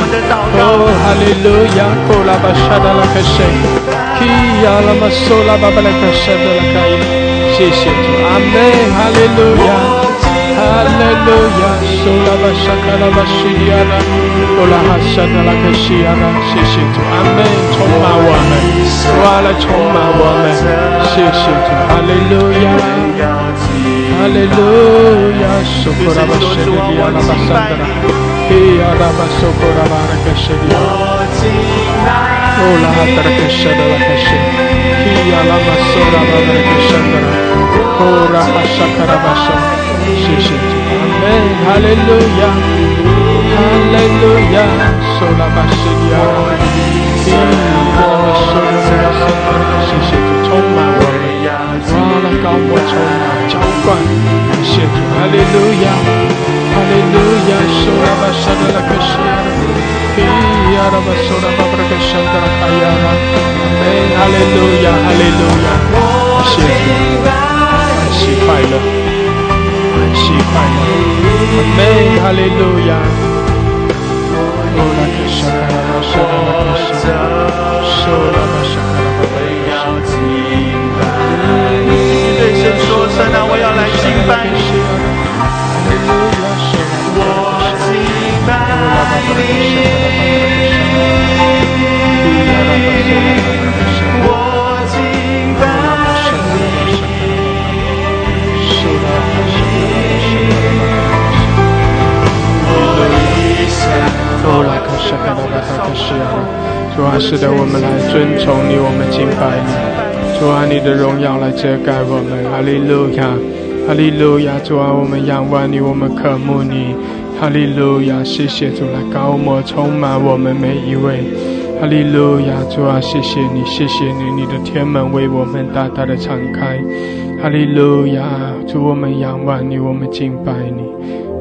哦，哈利路亚，哦，拉巴沙达拉克什，基亚拉玛苏拉巴巴拉克沙达拉卡伊，谢谢主，阿门，哈利路亚，哈利路亚，苏拉巴沙卡拉巴西利亚拉，哦拉哈沙达拉克西亚拉，谢谢主，阿门，充满我们，主啊，来充满我们。谢谢主，哈利路亚，哈利路亚，苏库拉巴谢利亚拉巴桑德拉，嘿亚拉巴苏库拉巴拉克谢充满我们，哇！来高摩充满浇灌，感谢主，哈利路亚，哈利路亚，苏拉巴沙德拉克西亚，嘿呀拉巴苏拉巴布拉克沙德拉卡亚拉，阿哈利路亚，哈利路亚，谢主，欢喜快乐，欢喜快乐，阿门，哈利路亚，哦拉克沙卡拉巴沙德拉克西亚，苏拉我要来敬拜你，我敬拜你，我敬拜你。”主啊，是的，我们来尊崇你，我们敬拜你。主啊，你的荣耀来遮盖我们，哈利路亚，哈利路亚。主啊，我们仰望你，我们渴慕你，哈利路亚。谢谢主来高摩充满我们每一位，哈利路亚。主啊，谢谢你，谢谢你，你的天门为我们大大的敞开，哈利路亚。主，我们仰望你，我们敬拜你，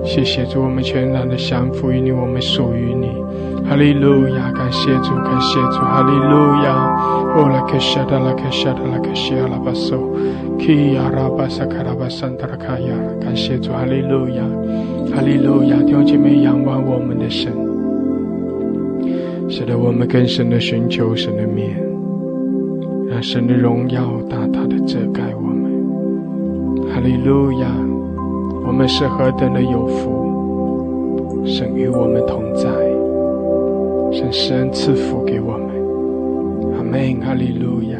谢谢主，我们全然的降服于你，我们属于你。哈利路亚，感谢主，感谢主，哈利路亚。哦，拉克夏达拉克夏达拉克西亚拉巴索，基亚拉巴萨卡拉巴桑达拉卡亚，感谢主，哈利路亚，哈利路亚。弟兄姐妹，仰望我们的神，使得我们更深的寻求神的面，让神的荣耀大大的遮盖我们。哈利路亚，我们是何等的有福，神与我们同在。神施恩赐福给我们，阿门，哈利路亚。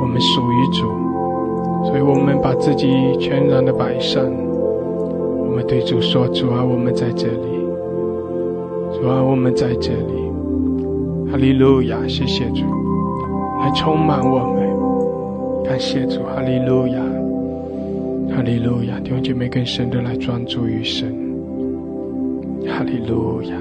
我们属于主，所以我们把自己全然的摆上。我们对主说：“主啊，我们在这里。主啊，我们在这里。”哈利路亚，谢谢主，来充满我们。感谢主，哈利路亚，哈利路亚。弟兄姐妹更深的来专注于神，哈利路亚。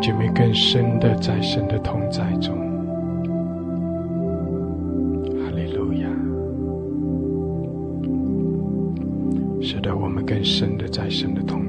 姐妹更深的在神的同在中。哈利路亚！使得我们更深的在神的同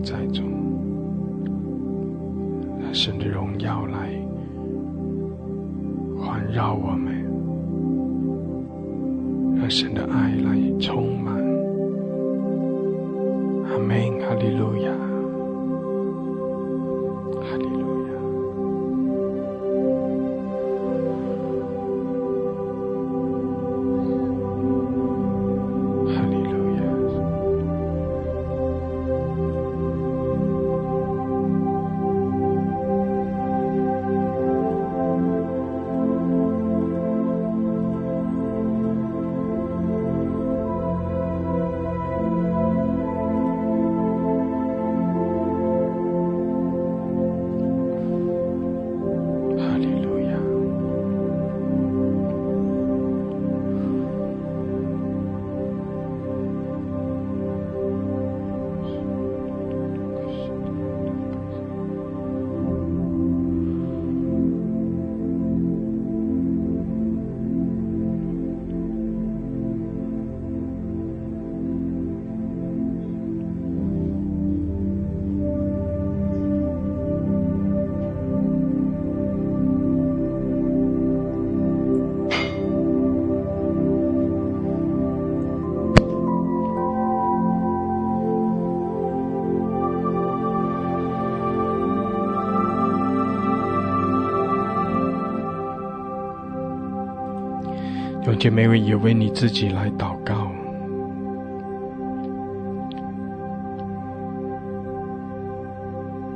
姐妹也为你自己来祷告，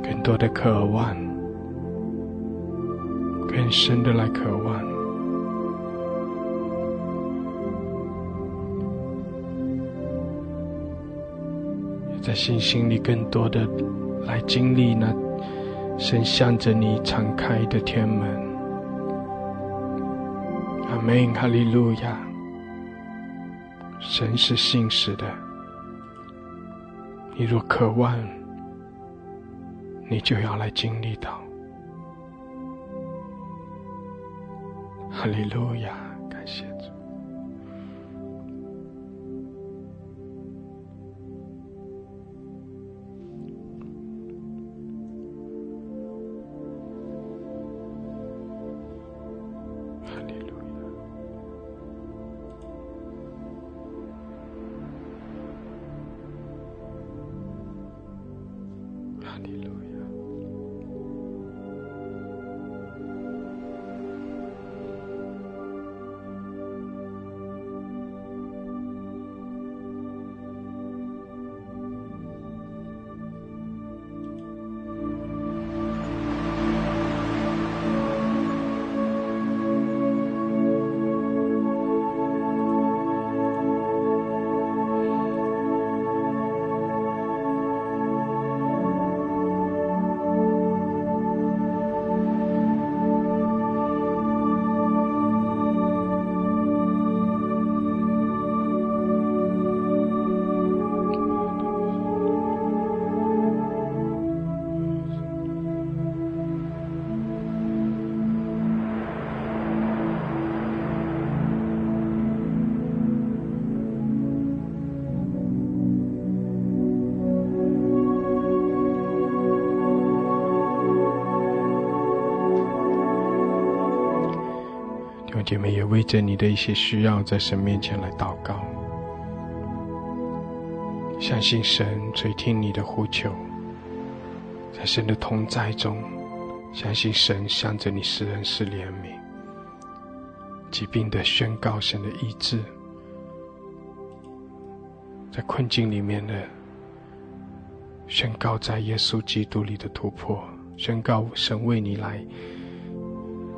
更多的渴望，更深的来渴望，在信心里更多的来经历那神向着你敞开的天门。阿门，哈利路亚！神是信实的，你若渴望，你就要来经历到。哈利路亚，弟兄姐妹也为着你的一些需要，在神面前来祷告，相信神垂听你的呼求，在神的同在中，相信神向着你施恩施怜悯，疾病的宣告神的医治，在困境里面的宣告，在耶稣基督里的突破，宣告神为你来。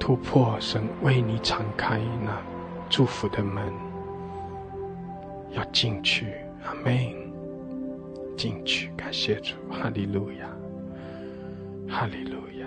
突破神为你敞开那祝福的门，要进去，阿门。进去，感谢主，哈利路亚，哈利路亚。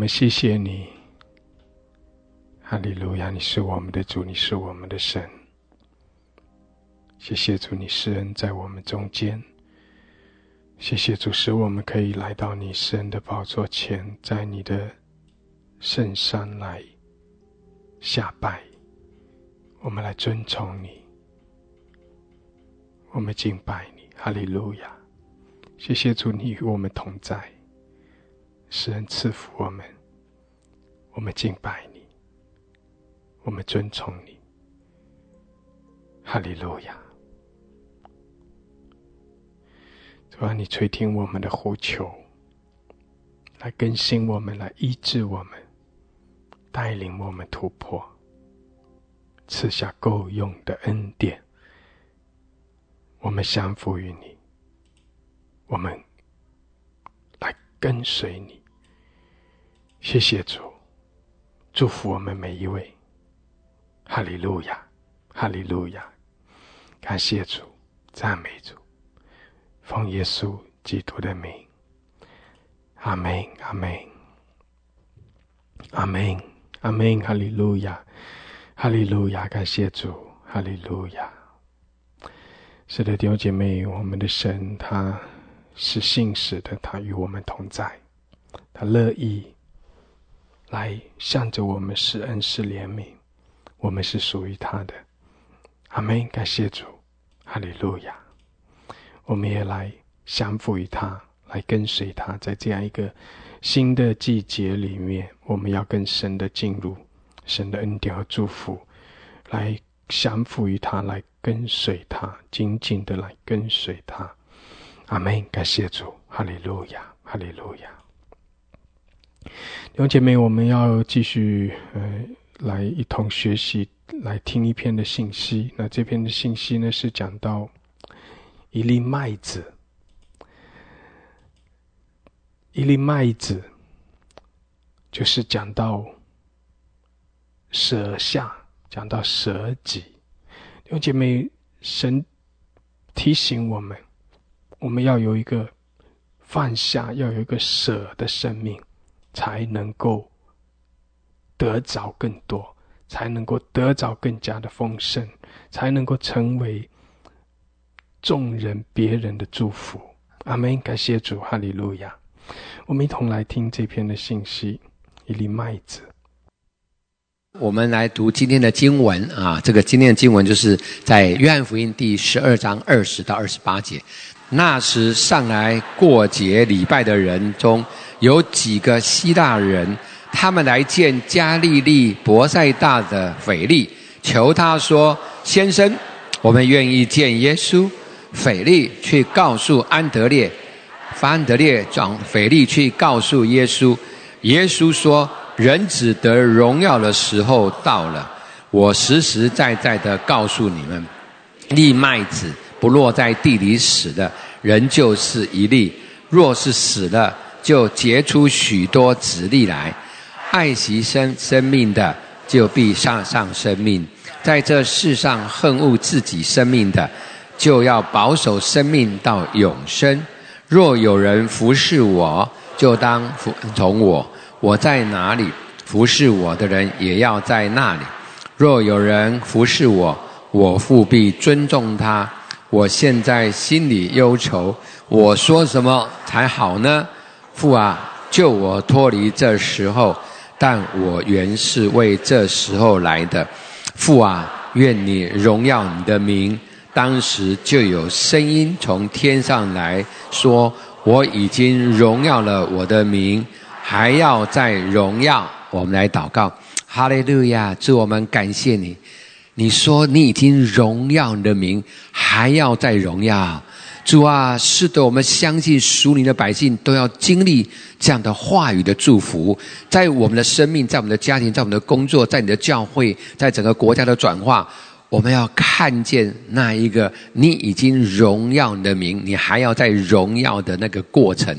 我们谢谢你。哈利路亚，你是我们的主，你是我们的神。谢谢主，你施恩在我们中间。谢谢主，使我们可以来到你神的宝座前，在你的圣山来下拜。我们来尊崇你，我们敬拜你。哈利路亚！谢谢主，你与我们同在，使人赐福我们。我们敬拜你，我们尊崇你。哈利路亚！主啊，你垂听我们的呼求，来更新我们，来医治我们，带领我们突破，赐下够用的恩典。我们降服于你，我们来跟随你。谢谢主，祝福我们每一位。哈利路亚，哈利路亚，感谢主，赞美主，奉耶稣基督的名，阿门，阿门，阿门，阿门，哈利路亚，哈利路亚，感谢主，哈利路亚。是的，弟兄姐妹，我们的神他是信实的，他与我们同在，他乐意来向着我们施恩施怜悯，我们是属于他的。阿门！感谢主，哈利路亚！我们也来降服于他，来跟随他，在这样一个新的季节里面，我们要更深的进入神的恩典和祝福，来降服于他，来。跟随他，紧紧的来跟随他。阿门！感谢主，哈利路亚，哈利路亚。弟兄姐妹，我们要继续呃，来一同学习，来听一篇的信息。那这篇的信息呢，是讲到一粒麦子，一粒麦子，就是讲到舍下，讲到舍己。弟兄姐妹，神提醒我们，我们要有一个放下，要有一个舍的生命，才能够得着更多，才能够得着更加的丰盛，才能够成为众人别人的祝福。阿门！感谢主，哈利路亚！我们一同来听这篇的信息：一粒麦子。我们来读今天的经文啊，这个今天的经文就是在约翰福音第十二章二十到二十八节。那时上来过节礼拜的人中有几个希腊人，他们来见加利利伯赛大的腓力，求他说：“先生，我们愿意见耶稣。”腓力去告诉安德烈，安德烈转腓力去告诉耶稣，耶稣说。人只得荣耀的时候到了，我实实在在的告诉你们，粒麦子不落在地里死的，人就是一粒；若是死了，就结出许多子粒来。爱惜生生命的，就必上上生命；在这世上恨恶自己生命的，就要保守生命到永生。若有人服侍我，就当服从我。我在哪里服侍我的人也要在那里。若有人服侍我，我父必尊重他。我现在心里忧愁，我说什么才好呢？父啊，救我脱离这时候！但我原是为这时候来的。父啊，愿你荣耀你的名。当时就有声音从天上来说：我已经荣耀了我的名。还要再荣耀，我们来祷告，哈利路亚！祝，我们感谢你。你说你已经荣耀你的名，还要再荣耀。主啊，是的，我们相信属灵的百姓都要经历这样的话语的祝福，在我们的生命，在我们的家庭，在我们的工作，在你的教会，在整个国家的转化，我们要看见那一个你已经荣耀你的名，你还要再荣耀的那个过程。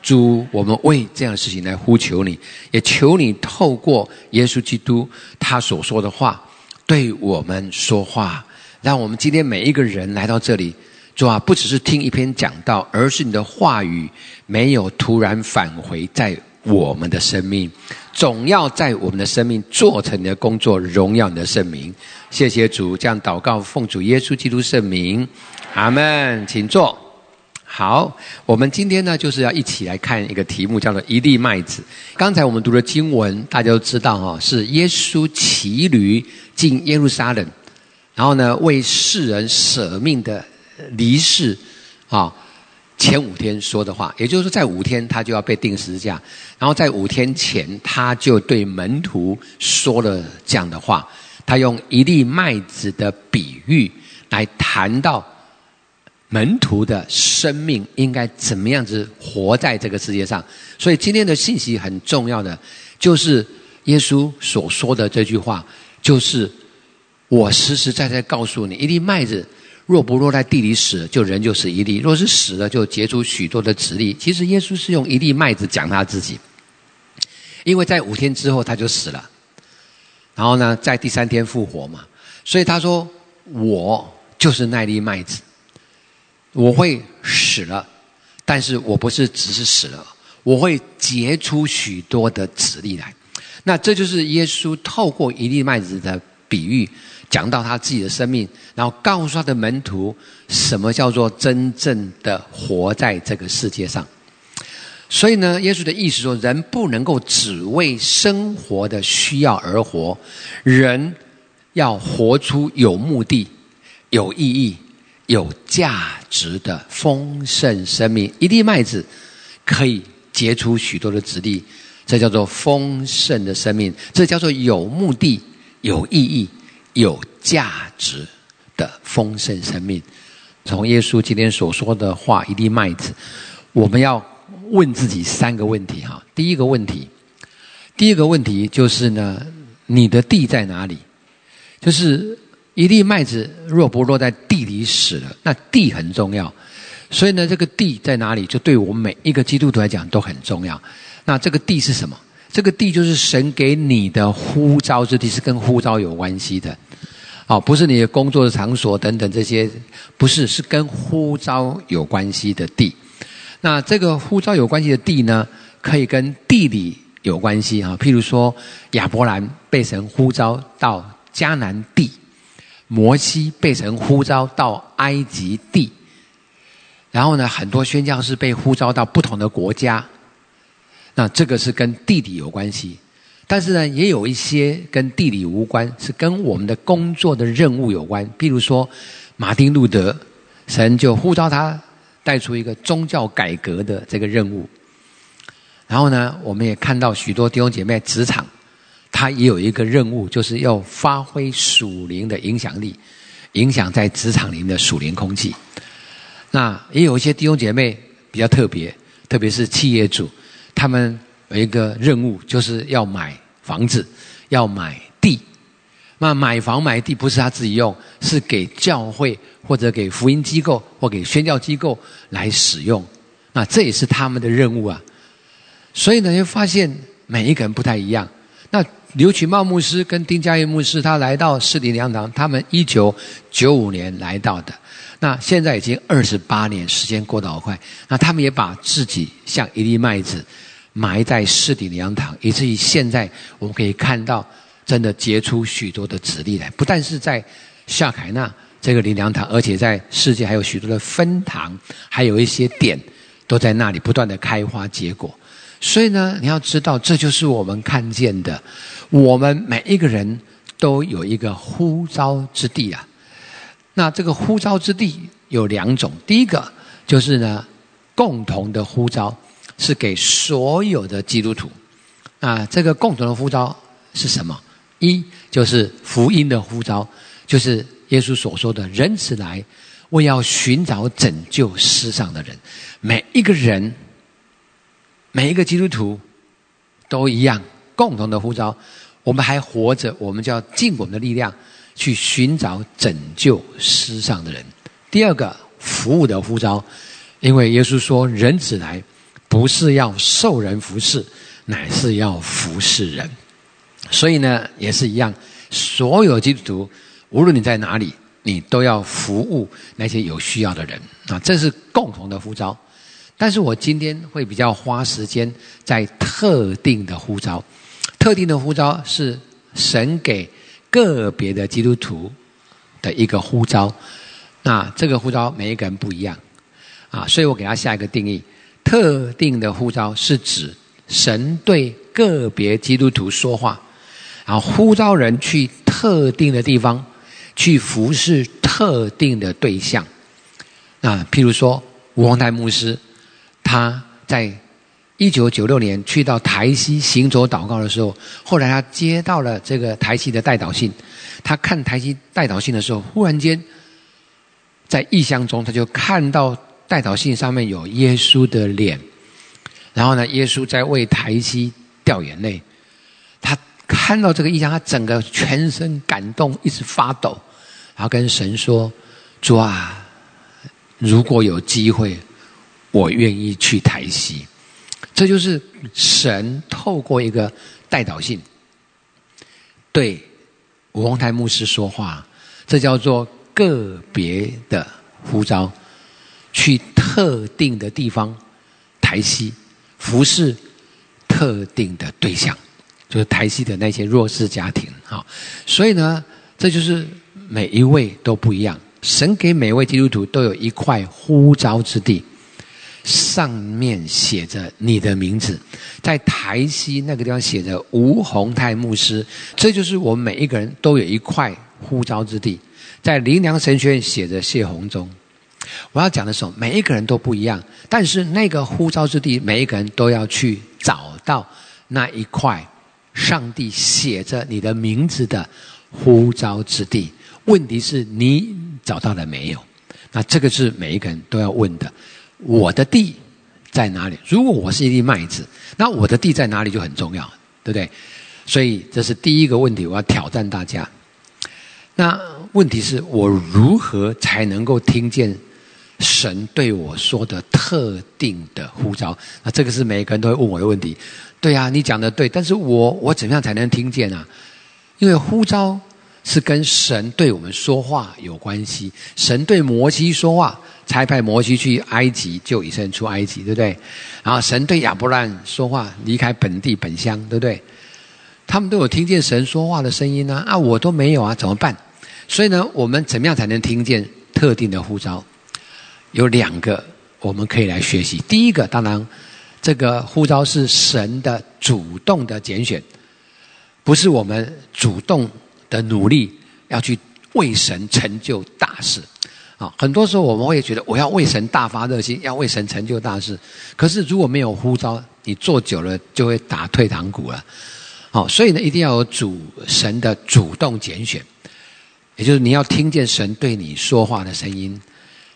主，我们为这样的事情来呼求你，也求你透过耶稣基督他所说的话，对我们说话，让我们今天每一个人来到这里，主啊，不只是听一篇讲道，而是你的话语没有突然返回在我们的生命，总要在我们的生命做成你的工作，荣耀你的圣名。谢谢主，这样祷告，奉主耶稣基督圣名，阿门。请坐。好，我们今天呢，就是要一起来看一个题目，叫做一粒麦子。刚才我们读的经文，大家都知道哈，是耶稣骑驴进耶路撒冷，然后呢，为世人舍命的离世啊，前五天说的话，也就是说，在五天他就要被钉十字架，然后在五天前，他就对门徒说了这样的话，他用一粒麦子的比喻来谈到。门徒的生命应该怎么样子活在这个世界上？所以今天的信息很重要的，就是耶稣所说的这句话，就是我实实在在告诉你：一粒麦子若不落在地里死，就人就是一粒；若是死了，就结出许多的籽粒。其实耶稣是用一粒麦子讲他自己，因为在五天之后他就死了，然后呢，在第三天复活嘛，所以他说我就是那粒麦子。我会死了，但是我不是只是死了，我会结出许多的籽粒来。那这就是耶稣透过一粒麦子的比喻，讲到他自己的生命，然后告诉他的门徒，什么叫做真正的活在这个世界上。所以呢，耶稣的意思说，人不能够只为生活的需要而活，人要活出有目的、有意义。有价值的丰盛生命，一粒麦子可以结出许多的籽粒，这叫做丰盛的生命，这叫做有目的、有意义、有价值的丰盛生命。从耶稣今天所说的话，一粒麦子，我们要问自己三个问题哈。第一个问题，第一个问题就是呢，你的地在哪里？就是。一粒麦子若不落在地里死了，那地很重要。所以呢，这个地在哪里，就对我们每一个基督徒来讲都很重要。那这个地是什么？这个地就是神给你的呼召之地，是跟呼召有关系的。哦，不是你的工作的场所等等这些，不是，是跟呼召有关系的地。那这个呼召有关系的地呢，可以跟地理有关系啊。譬如说，亚伯兰被神呼召到迦南地。摩西被神呼召到埃及地，然后呢，很多宣教士被呼召到不同的国家，那这个是跟地理有关系，但是呢，也有一些跟地理无关，是跟我们的工作的任务有关。比如说，马丁路德，神就呼召他带出一个宗教改革的这个任务，然后呢，我们也看到许多弟兄姐妹职场。他也有一个任务，就是要发挥属灵的影响力，影响在职场里面的属灵空气。那也有一些弟兄姐妹比较特别，特别是企业主，他们有一个任务，就是要买房子，要买地。那买房买地不是他自己用，是给教会或者给福音机构或给宣教机构来使用。那这也是他们的任务啊。所以呢，就发现每一个人不太一样。那刘曲茂牧师跟丁家业牧师，他来到士林良堂，他们一九九五年来到的，那现在已经二十八年，时间过得好快。那他们也把自己像一粒麦子埋在士林良堂，以至于现在我们可以看到，真的结出许多的籽粒来。不但是在夏凯纳这个林良堂，而且在世界还有许多的分堂，还有一些点都在那里不断的开花结果。所以呢，你要知道，这就是我们看见的。我们每一个人都有一个呼召之地啊。那这个呼召之地有两种，第一个就是呢，共同的呼召是给所有的基督徒。啊，这个共同的呼召是什么？一就是福音的呼召，就是耶稣所说的“人子来，为要寻找拯救世上的人”。每一个人。每一个基督徒都一样，共同的呼召。我们还活着，我们就要尽我们的力量去寻找拯救世上的人。第二个，服务的呼召，因为耶稣说：“人子来，不是要受人服侍，乃是要服侍人。”所以呢，也是一样，所有基督徒，无论你在哪里，你都要服务那些有需要的人啊，这是共同的呼召。但是我今天会比较花时间在特定的呼召，特定的呼召是神给个别的基督徒的一个呼召。那这个呼召每一个人不一样啊，所以我给他下一个定义：特定的呼召是指神对个别基督徒说话，然后呼召人去特定的地方去服侍特定的对象。那譬如说吴宏泰牧师，他在一九九六年去到台西行走祷告的时候，后来他接到了这个台西的代祷信，他看台西代祷信的时候，忽然间。在异象中，他就看到代祷信上面有耶稣的脸，然后呢，耶稣在为台西掉眼泪。他看到这个异象，他整个全身感动，一直发抖，然后跟神说：“主啊，如果有机会，我愿意去台西。”这就是神透过一个代祷信对吴宏台牧师说话，这叫做。个别的呼召，去特定的地方台西服侍特定的对象，就是台西的那些弱势家庭。哈，所以呢，这就是每一位都不一样。神给每位基督徒都有一块呼召之地，上面写着你的名字，在台西那个地方写着吴宏泰牧师。这就是我们每一个人都有一块呼召之地。在林良神学院写着谢宏忠，我要讲的时候，每一个人都不一样，但是那个呼召之地，每一个人都要去找到那一块上帝写着你的名字的呼召之地。问题是你找到了没有？那这个是每一个人都要问的。我的地在哪里？如果我是一粒麦子，那我的地在哪里就很重要，对不对？所以这是第一个问题，我要挑战大家。那问题是我如何才能够听见神对我说的特定的呼召？那这个是每个人都会问我的问题。对啊，你讲的对，但是我我怎么样才能听见啊？因为呼召是跟神对我们说话有关系。神对摩西说话，才派摩西去埃及救以色列出埃及，对不对？然后神对亚伯兰说话，离开本地本乡，对不对？他们都有听见神说话的声音呢，啊，我都没有啊，怎么办？所以呢，我们怎么样才能听见特定的呼召？有两个我们可以来学习。第一个，当然，这个呼召是神的主动的拣选，不是我们主动的努力要去为神成就大事。啊，很多时候我们会觉得我要为神大发热心，要为神成就大事。可是如果没有呼召，你做久了就会打退堂鼓了。好，所以呢，一定要有主神的主动拣选。也就是你要听见神对你说话的声音，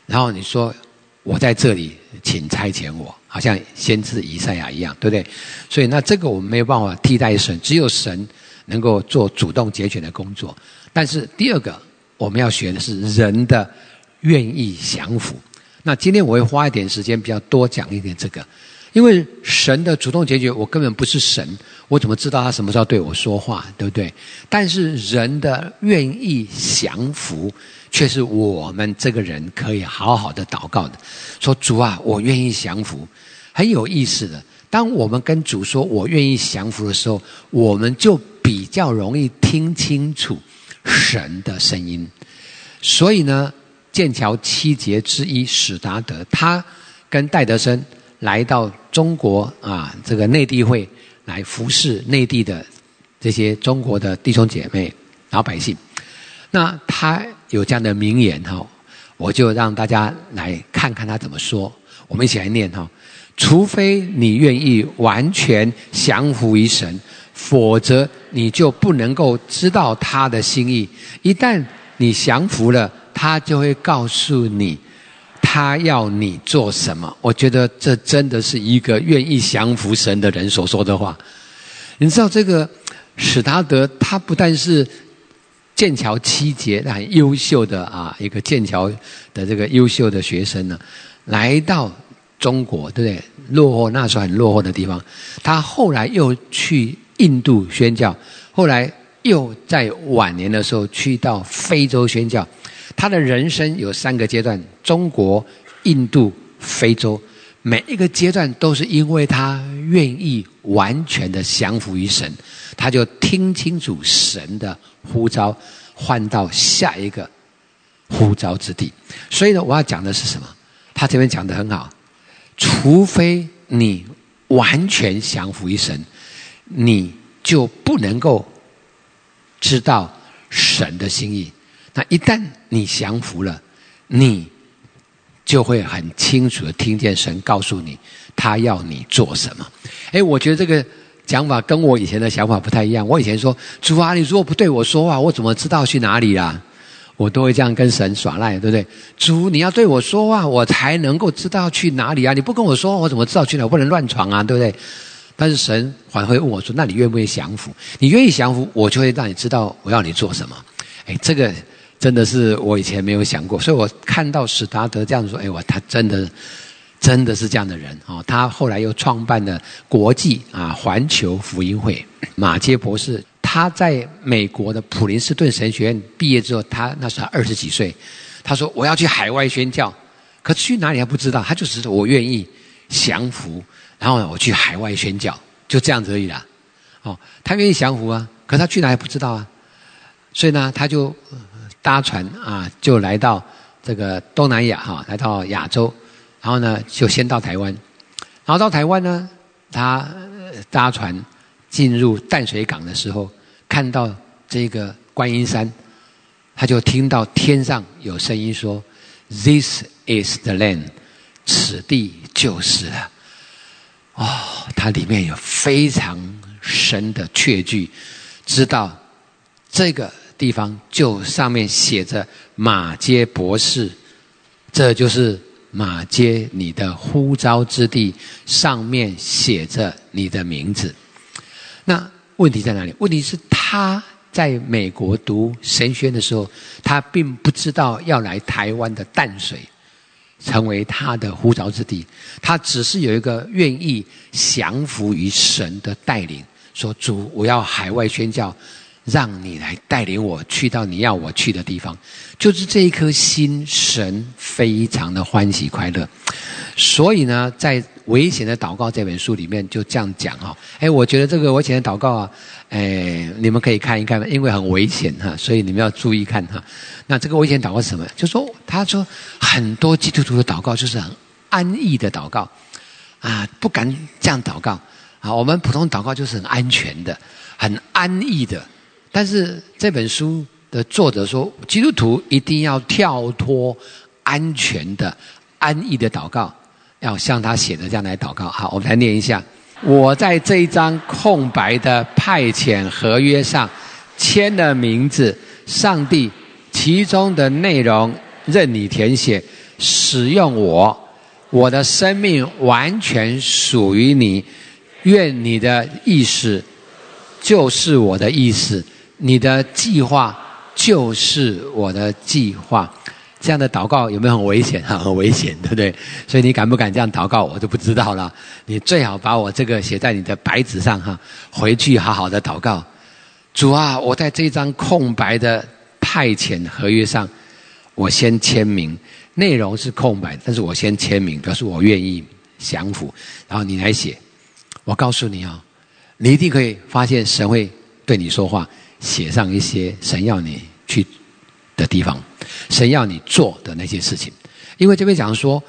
然后你说：“我在这里，请差遣我。”好像先知以赛亚一样，对不对？所以那这个我们没有办法替代神，只有神能够做主动节选的工作。但是第二个我们要学的是人的愿意降服。那今天我会花一点时间，比较多讲一点这个。因为神的主动解决，我根本不是神，我怎么知道他什么时候对我说话，对不对？但是人的愿意降服，却是我们这个人可以好好的祷告的。说主啊，我愿意降服，很有意思的。当我们跟主说我愿意降服的时候，我们就比较容易听清楚神的声音。所以呢，剑桥七杰之一史达德，他跟戴德生。来到中国啊，这个内地会来服侍内地的这些中国的弟兄姐妹、老百姓。那他有这样的名言哈，我就让大家来看看他怎么说。我们一起来念哈：除非你愿意完全降服于神，否则你就不能够知道他的心意。一旦你降服了，他就会告诉你。他要你做什么？我觉得这真的是一个愿意降服神的人所说的话。你知道这个史达德，他不但是剑桥七杰很优秀的啊，一个剑桥的这个优秀的学生呢，来到中国，对不对？落后那时候很落后的地方，他后来又去印度宣教，后来又在晚年的时候去到非洲宣教。他的人生有三个阶段：中国、印度、非洲。每一个阶段都是因为他愿意完全的降服于神，他就听清楚神的呼召，换到下一个呼召之地。所以呢，我要讲的是什么？他这边讲的很好，除非你完全降服于神，你就不能够知道神的心意。那一旦你降服了，你。就会很清楚的听见神告诉你，他要你做什么。哎，我觉得这个讲法跟我以前的想法不太一样。我以前说主啊，你如果不对我说话，我怎么知道去哪里啊？我都会这样跟神耍赖，对不对？主，你要对我说话，我才能够知道去哪里啊！你不跟我说，我怎么知道去哪？我不能乱闯啊，对不对？但是神还会问我说：“那你愿不愿意降服？你愿意降服，我就会让你知道我要你做什么。”哎，这个。真的是我以前没有想过，所以我看到史达德这样说，哎，我他真的真的是这样的人哦。他后来又创办了国际啊环球福音会。马街博士他在美国的普林斯顿神学院毕业之后，他那时候二十几岁，他说我要去海外宣教，可去哪里还不知道，他就是我愿意降服，然后我去海外宣教，就这样子而已啦。哦，他愿意降服啊，可他去哪里不知道啊，所以呢，他就。搭船啊，就来到这个东南亚哈，来到亚洲，然后呢，就先到台湾，然后到台湾呢，他搭船进入淡水港的时候，看到这个观音山，他就听到天上有声音说：“This is the land，此地就是了。”哦，它里面有非常深的确据，知道这个。地方就上面写着马街博士，这就是马街你的呼召之地，上面写着你的名字。那问题在哪里？问题是他在美国读神学的时候，他并不知道要来台湾的淡水成为他的呼召之地，他只是有一个愿意降服于神的带领，说主，我要海外宣教。让你来带领我去到你要我去的地方，就是这一颗心，神非常的欢喜快乐。所以呢，在《危险的祷告》这本书里面就这样讲哈。哎，我觉得这个危险的祷告啊，哎，你们可以看一看，因为很危险哈，所以你们要注意看哈。那这个危险祷告是什么？就说他说很多基督徒的祷告就是很安逸的祷告啊，不敢这样祷告啊。我们普通祷告就是很安全的，很安逸的。但是这本书的作者说，基督徒一定要跳脱安全的、安逸的祷告，要像他写的这样来祷告。好，我们来念一下：我在这一张空白的派遣合约上签了名字，上帝，其中的内容任你填写，使用我，我的生命完全属于你，愿你的意思就是我的意思。你的计划就是我的计划，这样的祷告有没有很危险？哈，很危险，对不对？所以你敢不敢这样祷告，我就不知道了。你最好把我这个写在你的白纸上，哈，回去好好的祷告。主啊，我在这张空白的派遣合约上，我先签名，内容是空白，但是我先签名，表示我愿意降服。然后你来写，我告诉你啊，你一定可以发现神会对你说话。写上一些神要你去的地方，神要你做的那些事情。因为这边讲说，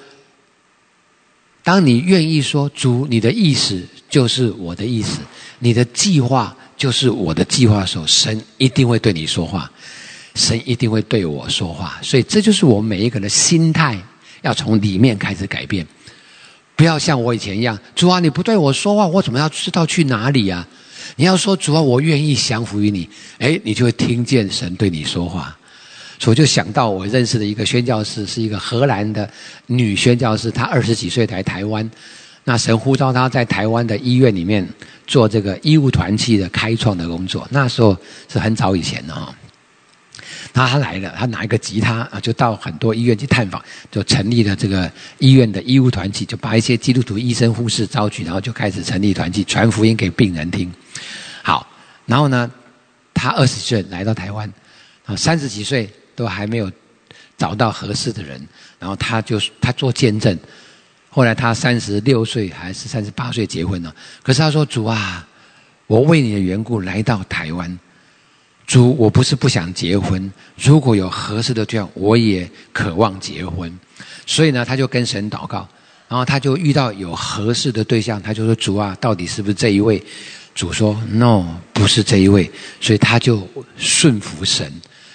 当你愿意说主，你的意思就是我的意思，你的计划就是我的计划的时候，神一定会对你说话，神一定会对我说话。所以这就是我每一个人的心态，要从里面开始改变，不要像我以前一样，主啊，你不对我说话，我怎么要知道去哪里呀？你要说主啊，我愿意降服于你，哎，你就会听见神对你说话。所以我就想到我认识的一个宣教士，是一个荷兰的女宣教士，她二十几岁来台湾，那神呼召她在台湾的医院里面做这个医务团契的开创的工作。那时候是很早以前的哈。他来了，他拿一个吉他啊，就到很多医院去探访，就成立了这个医院的医务团体，就把一些基督徒医生护士招去，然后就开始成立团体，传福音给病人听。好，然后呢，他二十岁来到台湾，啊，三十几岁都还没有找到合适的人，然后他就他做见证。后来他三十六岁还是三十八岁结婚了。可是他说：“主啊，我为你的缘故来到台湾。主，我不是不想结婚，如果有合适的对象，我也渴望结婚。所以呢，他就跟神祷告，然后他就遇到有合适的对象，他就说：‘主啊，到底是不是这一位？’主说：‘No，不是这一位。’所以他就顺服神。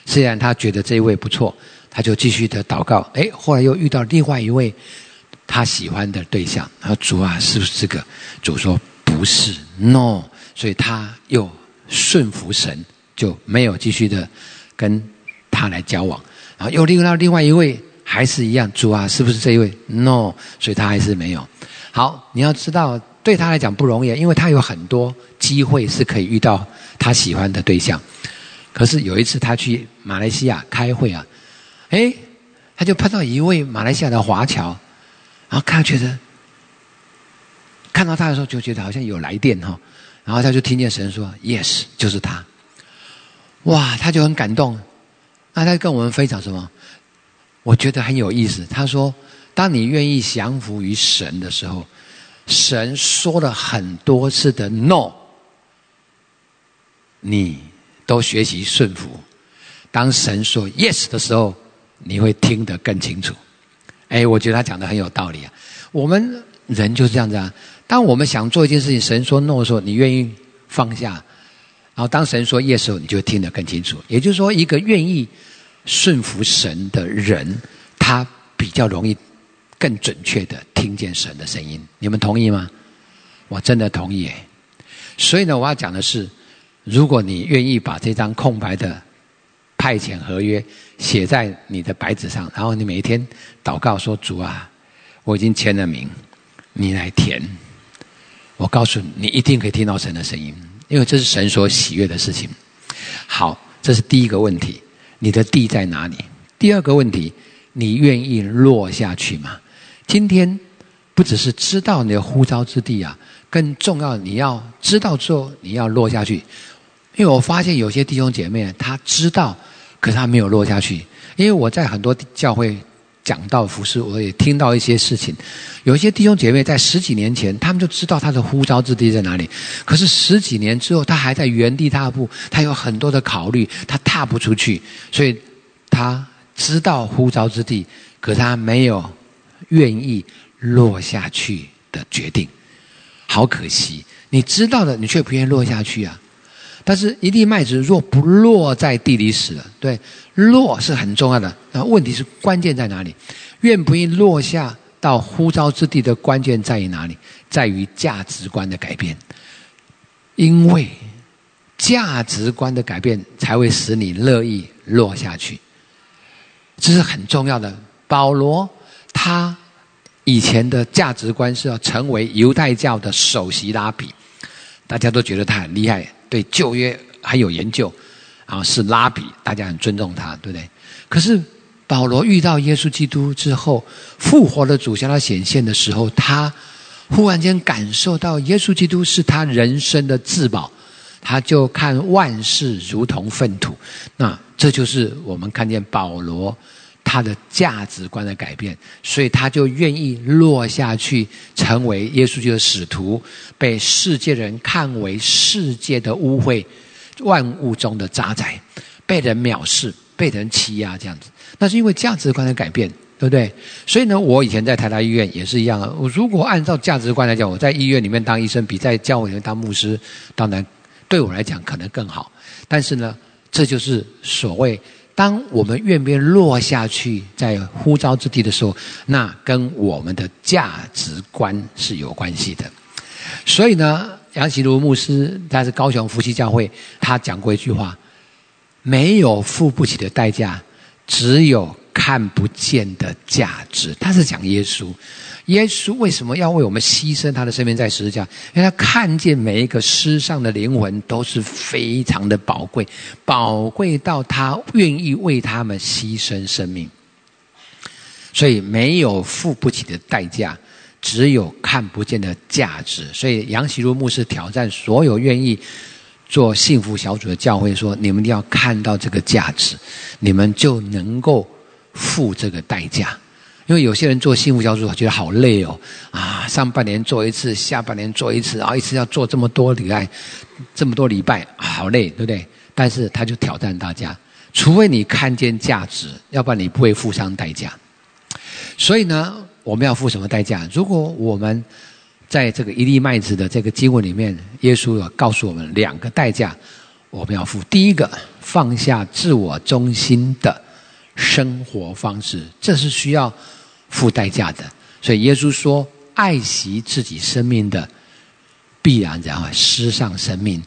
虽然他觉得这一位不错，他就继续的祷告。哎，后来又遇到另外一位。”他喜欢的对象，他说：“主啊，是不是这个？”主说：“不是，no。”所以他又顺服神，就没有继续的跟他来交往。然后又遇到另外一位，还是一样，主啊，是不是这一位？no。所以他还是没有。好，你要知道，对他来讲不容易，因为他有很多机会是可以遇到他喜欢的对象。可是有一次他去马来西亚开会啊，哎，他就碰到一位马来西亚的华侨。然后看，觉得看到他的时候，就觉得好像有来电哈。然后他就听见神说：“Yes，就是他。”哇，他就很感动。那他跟我们分享什么？我觉得很有意思。他说：“当你愿意降服于神的时候，神说了很多次的 ‘No’，你都学习顺服。当神说 ‘Yes’ 的时候，你会听得更清楚。”哎，我觉得他讲的很有道理啊。我们人就是这样子啊。当我们想做一件事情，神说 no 的时候，你愿意放下；然后当神说 yes 时候，你就听得更清楚。也就是说，一个愿意顺服神的人，他比较容易更准确的听见神的声音。你们同意吗？我真的同意。所以呢，我要讲的是，如果你愿意把这张空白的。派遣合约写在你的白纸上，然后你每一天祷告说：“主啊，我已经签了名，你来填。”我告诉你，你一定可以听到神的声音，因为这是神所喜悦的事情。好，这是第一个问题，你的地在哪里？第二个问题，你愿意落下去吗？今天不只是知道你的呼召之地啊，更重要，你要知道之后，你要落下去。因为我发现有些弟兄姐妹，他知道。可是他没有落下去，因为我在很多教会讲到服饰，我也听到一些事情。有一些弟兄姐妹在十几年前，他们就知道他的呼召之地在哪里。可是十几年之后，他还在原地踏步，他有很多的考虑，他踏不出去。所以他知道呼召之地，可他没有愿意落下去的决定。好可惜，你知道的，你却不愿意落下去啊。但是一粒麦子若不落在地里死了，对，落是很重要的。那问题是关键在哪里？愿不愿意落下到呼召之地的关键在于哪里？在于价值观的改变。因为价值观的改变，才会使你乐意落下去。这是很重要的。保罗他以前的价值观是要成为犹太教的首席拉比，大家都觉得他很厉害。对旧约很有研究，然后是拉比，大家很尊重他，对不对？可是保罗遇到耶稣基督之后，复活的主向他显现的时候，他忽然间感受到耶稣基督是他人生的至宝，他就看万事如同粪土。那这就是我们看见保罗。他的价值观的改变，所以他就愿意落下去，成为耶稣基督的使徒，被世界人看为世界的污秽，万物中的渣滓，被人藐视，被人欺压，这样子。那是因为价值观的改变，对不对？所以呢，我以前在台大医院也是一样啊。我如果按照价值观来讲，我在医院里面当医生，比在教会里面当牧师，当然对我来讲可能更好。但是呢，这就是所谓。当我们愿不愿意落下去，在呼召之地的时候，那跟我们的价值观是有关系的。所以呢，杨启如牧师他是高雄夫妻教会，他讲过一句话：没有付不起的代价，只有看不见的价值。他是讲耶稣。耶稣为什么要为我们牺牲他的生命在十字架？因为他看见每一个世上的灵魂都是非常的宝贵，宝贵到他愿意为他们牺牲生命。所以没有付不起的代价，只有看不见的价值。所以杨喜如牧师挑战所有愿意做幸福小组的教会说：你们一定要看到这个价值，你们就能够付这个代价。因为有些人做幸福小组觉得好累哦，啊，上半年做一次，下半年做一次，然后一次要做这么多礼拜，这么多礼拜，好累，对不对？但是他就挑战大家，除非你看见价值，要不然你不会付上代价。所以呢，我们要付什么代价？如果我们在这个一粒麦子的这个经文里面，耶稣有告诉我们两个代价，我们要付。第一个，放下自我中心的生活方式，这是需要。付代价的，所以耶稣说：“爱惜自己生命的，必然然后失上生命；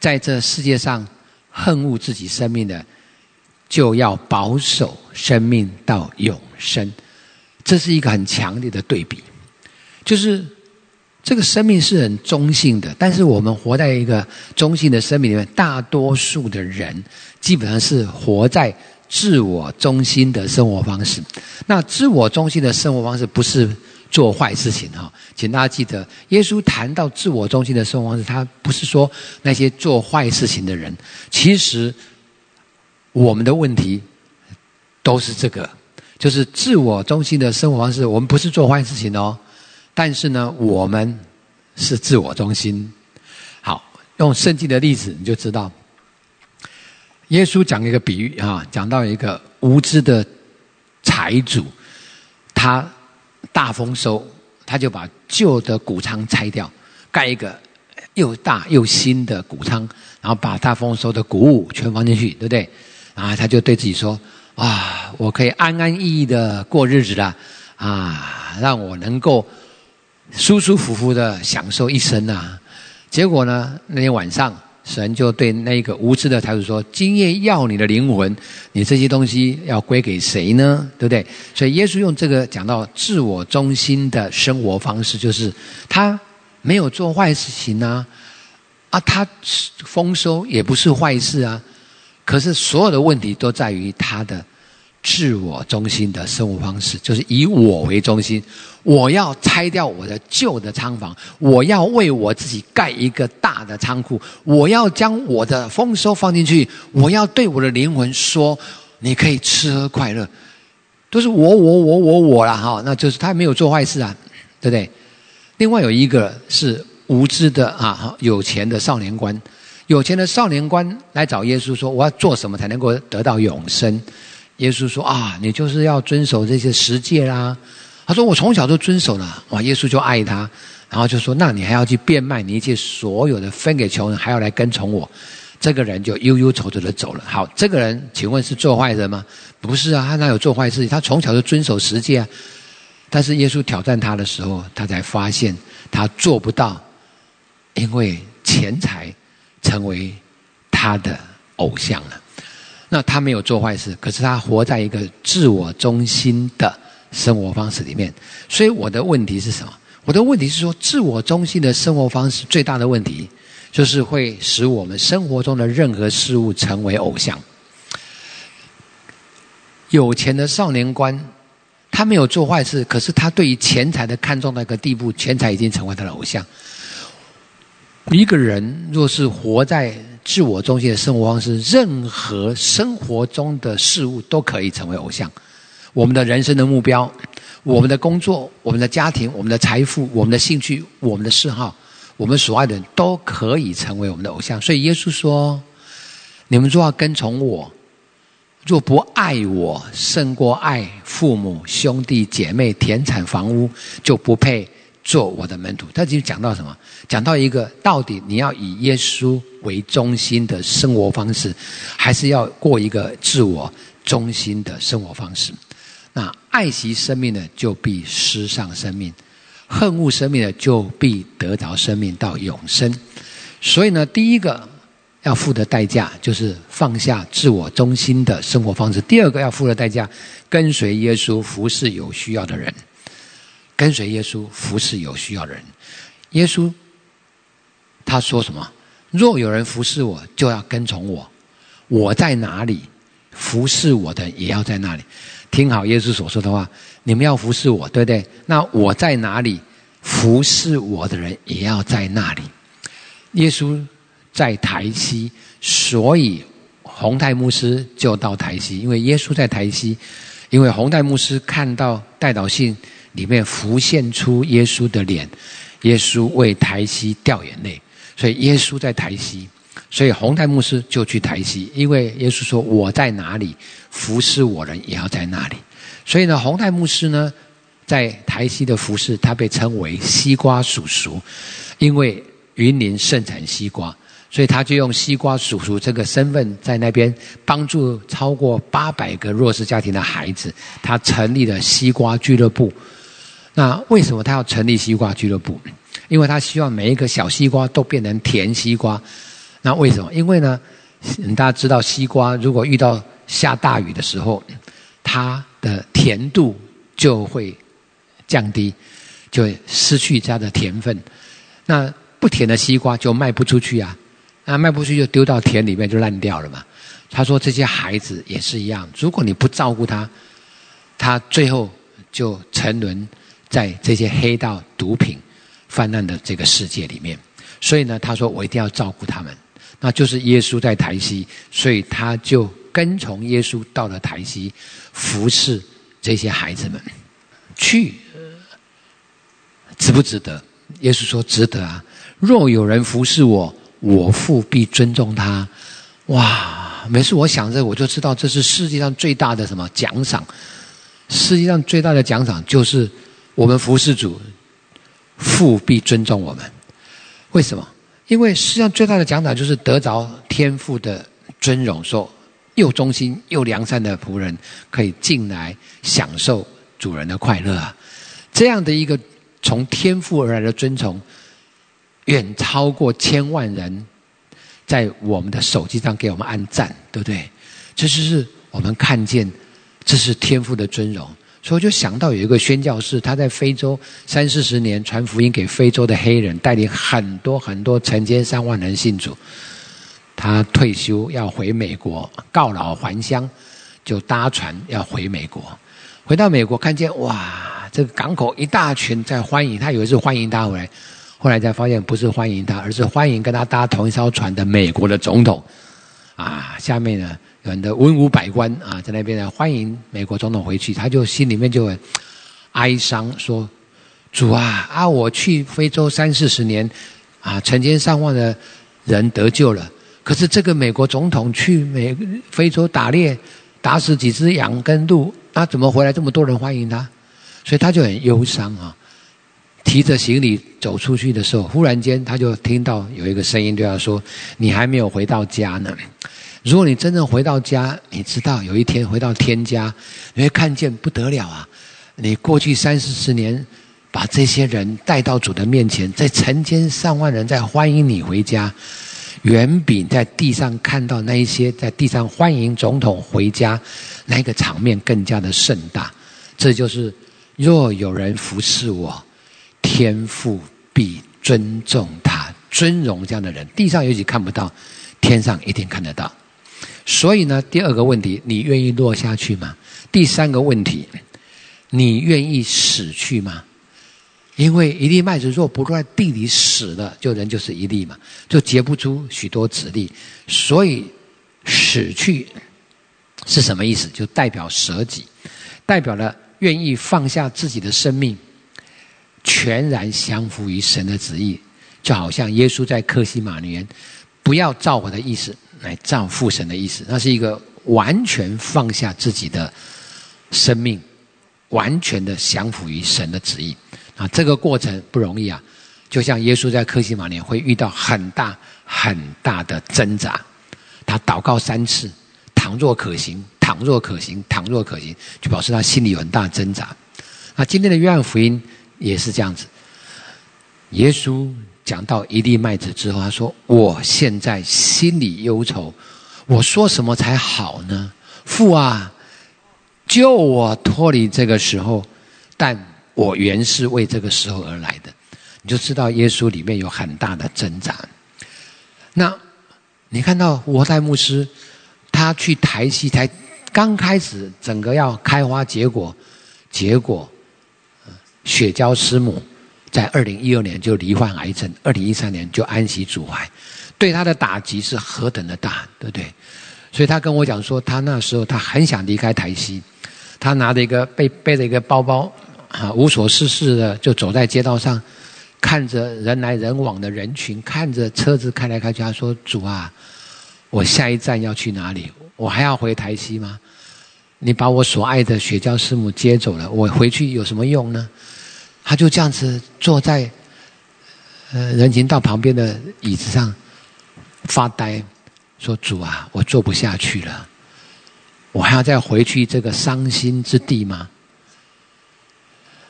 在这世界上恨恶自己生命的，就要保守生命到永生。”这是一个很强烈的对比，就是这个生命是很中性的，但是我们活在一个中性的生命里面，大多数的人基本上是活在。自我中心的生活方式，那自我中心的生活方式不是做坏事情哈，请大家记得，耶稣谈到自我中心的生活方式，他不是说那些做坏事情的人，其实我们的问题都是这个，就是自我中心的生活方式，我们不是做坏事情哦，但是呢，我们是自我中心。好，用圣经的例子你就知道。耶稣讲一个比喻啊，讲到一个无知的财主，他大丰收，他就把旧的谷仓拆掉，盖一个又大又新的谷仓，然后把大丰收的谷物全放进去，对不对？啊，他就对自己说：啊，我可以安安逸逸的过日子了，啊，让我能够舒舒服服的享受一生啊。结果呢，那天晚上。神就对那个无知的财主说：“今夜要你的灵魂，你这些东西要归给谁呢？对不对？”所以耶稣用这个讲到自我中心的生活方式，就是他没有做坏事情啊，啊，他丰收也不是坏事啊，可是所有的问题都在于他的。自我中心的生活方式，就是以我为中心。我要拆掉我的旧的仓房，我要为我自己盖一个大的仓库，我要将我的丰收放进去，我要对我的灵魂说：“你可以吃喝快乐。”都是我我我我我了哈，那就是他没有做坏事啊，对不对？另外有一个是无知的啊，有钱的少年官，有钱的少年官来找耶稣说：“我要做什么才能够得到永生？”耶稣说：“啊，你就是要遵守这些十诫啦。”他说：“我从小就遵守了。”哇，耶稣就爱他，然后就说：“那你还要去变卖你一切所有的，分给穷人，还要来跟从我。”这个人就忧忧愁愁的走了。好，这个人请问是做坏人吗？不是啊，他哪有做坏事？他从小就遵守十诫啊。但是耶稣挑战他的时候，他才发现他做不到，因为钱财成为他的偶像了。那他没有做坏事，可是他活在一个自我中心的生活方式里面。所以我的问题是什么？我的问题是说，自我中心的生活方式最大的问题，就是会使我们生活中的任何事物成为偶像。有钱的少年官，他没有做坏事，可是他对于钱财的看重到一个地步，钱财已经成为他的偶像。一个人若是活在自我中心的生活方式，任何生活中的事物都可以成为偶像。我们的人生的目标，我们的工作，我们的家庭，我们的财富，我们的兴趣，我们的嗜好，我们所爱的人都可以成为我们的偶像。所以耶稣说：“你们若要跟从我，若不爱我胜过爱父母、兄弟姐妹、田产、房屋，就不配。”做我的门徒，他就讲到什么？讲到一个到底你要以耶稣为中心的生活方式，还是要过一个自我中心的生活方式？那爱惜生命的，就必失上生命；恨恶生命的，就必得着生命到永生。所以呢，第一个要付的代价，就是放下自我中心的生活方式；第二个要付的代价，跟随耶稣，服侍有需要的人。跟随耶稣，服侍有需要的人。耶稣他说什么？若有人服侍我，就要跟从我。我在哪里，服侍我的也要在那里。听好耶稣所说的话，你们要服侍我，对不对？那我在哪里，服侍我的人也要在那里。耶稣在台西，所以洪泰牧师就到台西，因为耶稣在台西。因为洪泰牧师看到代祷信里面浮现出耶稣的脸，耶稣为台西掉眼泪，所以耶稣在台西，所以洪泰牧师就去台西，因为耶稣说我在哪里服侍我人也要在那里，所以呢，洪泰牧师呢在台西的服侍，他被称为西瓜叔叔，因为云林盛产西瓜。所以他就用西瓜叔叔这个身份，在那边帮助超过八百个弱势家庭的孩子。他成立了西瓜俱乐部。那为什么他要成立西瓜俱乐部？因为他希望每一个小西瓜都变成甜西瓜。那为什么？因为呢，大家知道西瓜如果遇到下大雨的时候，它的甜度就会降低，就会失去它的甜分。那不甜的西瓜就卖不出去啊。那卖不出去就丢到田里面就烂掉了嘛。他说这些孩子也是一样，如果你不照顾他，他最后就沉沦在这些黑道毒品泛滥的这个世界里面。所以呢，他说我一定要照顾他们。那就是耶稣在台西，所以他就跟从耶稣到了台西，服侍这些孩子们。去，值不值得？耶稣说值得啊。若有人服侍我。我父必尊重他，哇！每次我想着，我就知道这是世界上最大的什么奖赏。世界上最大的奖赏就是我们服侍主，父必尊重我们。为什么？因为世上最大的奖赏就是得着天父的尊荣，说又忠心又良善的仆人可以进来享受主人的快乐啊！这样的一个从天父而来的尊崇。远超过千万人在我们的手机上给我们按赞，对不对？这就是我们看见，这是天赋的尊荣。所以就想到有一个宣教士，他在非洲三四十年传福音给非洲的黑人，带领很多很多成千上万人信主。他退休要回美国告老还乡，就搭船要回美国。回到美国，看见哇，这个港口一大群在欢迎他，以为是欢迎他回来。后来才发现，不是欢迎他，而是欢迎跟他搭同一艘船的美国的总统。啊，下面呢，很多文武百官啊，在那边呢欢迎美国总统回去，他就心里面就很哀伤，说：“主啊啊，我去非洲三四十年，啊，成千上万的人得救了，可是这个美国总统去美非洲打猎，打死几只羊跟鹿，那怎么回来这么多人欢迎他？所以他就很忧伤啊。”提着行李走出去的时候，忽然间他就听到有一个声音对他说：“你还没有回到家呢。如果你真正回到家，你知道有一天回到天家，你会看见不得了啊！你过去三四十年把这些人带到主的面前，在成千上万人在欢迎你回家，远比在地上看到那一些在地上欢迎总统回家那个场面更加的盛大。这就是若有人服侍我。”天父必尊重他，尊荣这样的人，地上也许看不到，天上一定看得到。所以呢，第二个问题，你愿意落下去吗？第三个问题，你愿意死去吗？因为一粒麦子若不落在地里死了，就人就是一粒嘛，就结不出许多子粒。所以死去是什么意思？就代表舍己，代表了愿意放下自己的生命。全然降服于神的旨意，就好像耶稣在克西马尼不要照我的意思，来照父神的意思。那是一个完全放下自己的生命，完全的降服于神的旨意。啊，这个过程不容易啊！就像耶稣在克西马年会遇到很大很大的挣扎，他祷告三次，倘若可行，倘若可行，倘若可行，就表示他心里有很大挣扎。那今天的约翰福音。也是这样子。耶稣讲到一粒麦子之后，他说：“我现在心里忧愁，我说什么才好呢？父啊，救我脱离这个时候！但我原是为这个时候而来的。”你就知道耶稣里面有很大的挣扎。那你看到活代牧师，他去台西才刚开始，整个要开花结果，结果。雪娇师母在二零一二年就罹患癌症，二零一三年就安息主怀，对他的打击是何等的大，对不对？所以他跟我讲说，他那时候他很想离开台西，他拿着一个背背着一个包包，啊，无所事事的就走在街道上，看着人来人往的人群，看着车子开来开去。他说：“主啊，我下一站要去哪里？我还要回台西吗？你把我所爱的雪娇师母接走了，我回去有什么用呢？”他就这样子坐在呃人行道旁边的椅子上发呆，说：“主啊，我坐不下去了。”我还要再回去这个伤心之地吗？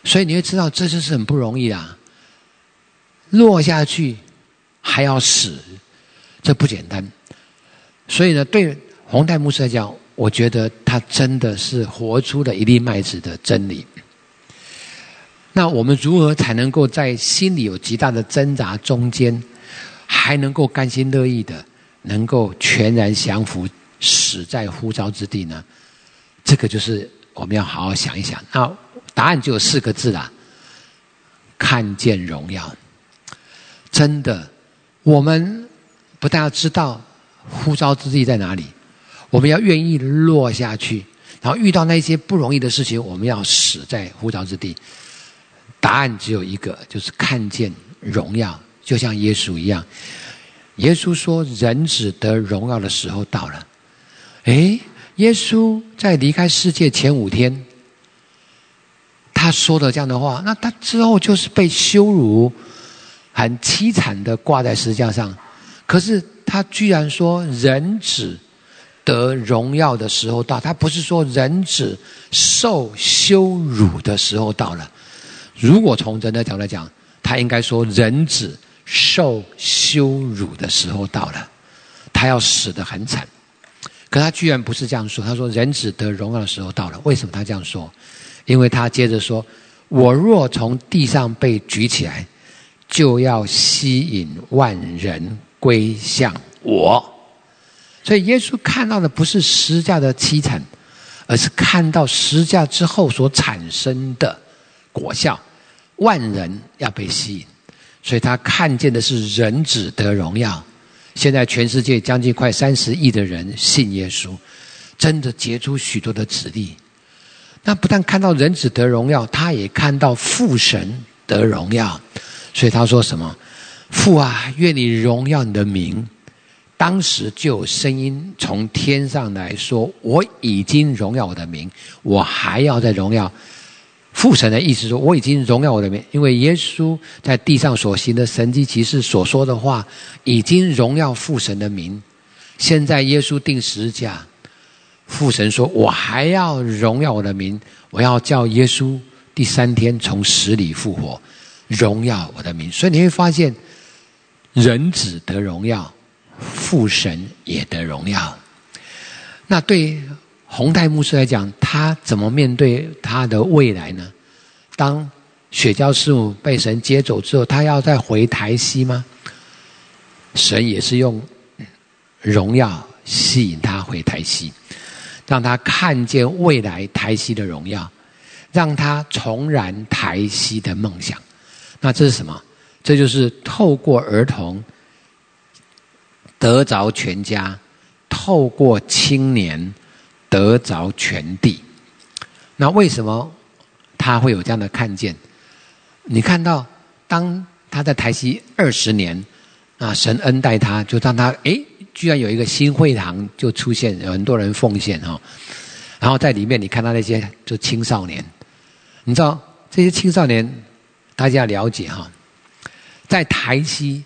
所以你会知道，这就是很不容易啊！落下去还要死，这不简单。所以呢，对洪泰牧师来讲，我觉得他真的是活出了一粒麦子的真理。那我们如何才能够在心里有极大的挣扎中间，还能够甘心乐意的，能够全然降服？死在呼召之地呢？这个就是我们要好好想一想。那答案就有四个字啦：看见荣耀。真的，我们不但要知道呼召之地在哪里，我们要愿意落下去，然后遇到那些不容易的事情，我们要死在呼召之地。答案只有一个，就是看见荣耀，就像耶稣一样。耶稣说：“人子得荣耀的时候到了。”哎，耶稣在离开世界前五天，他说的这样的话，那他之后就是被羞辱，很凄惨的挂在石架上。可是他居然说人子得荣耀的时候到，他不是说人子受羞辱的时候到了。如果从人的角度来讲，他应该说人子受羞辱的时候到了，他要死的很惨。可他居然不是这样说，他说：“人子得荣耀的时候到了。”为什么他这样说？因为他接着说：“我若从地上被举起来，就要吸引万人归向我。”所以耶稣看到的不是十架的凄惨，而是看到十架之后所产生的果效，万人要被吸引。所以他看见的是人子得荣耀。现在全世界将近快三十亿的人信耶稣，真的结出许多的子弟。那不但看到人子得荣耀，他也看到父神得荣耀。所以他说什么：“父啊，愿你荣耀你的名。”当时就有声音从天上来说：“我已经荣耀我的名，我还要再荣耀。”父神的意思说：“我已经荣耀我的名，因为耶稣在地上所行的神迹奇事所说的话，已经荣耀父神的名。现在耶稣定十字架，父神说：我还要荣耀我的名，我要叫耶稣第三天从死里复活，荣耀我的名。所以你会发现，人子得荣耀，父神也得荣耀。那对。”洪泰牧师来讲，他怎么面对他的未来呢？当雪娇师傅被神接走之后，他要再回台西吗？神也是用荣耀吸引他回台西，让他看见未来台西的荣耀，让他重燃台西的梦想。那这是什么？这就是透过儿童得着全家，透过青年。得着全地，那为什么他会有这样的看见？你看到，当他在台西二十年，啊，神恩待他，就让他哎，居然有一个新会堂就出现，有很多人奉献哈。然后在里面，你看到那些就青少年，你知道这些青少年，大家要了解哈，在台西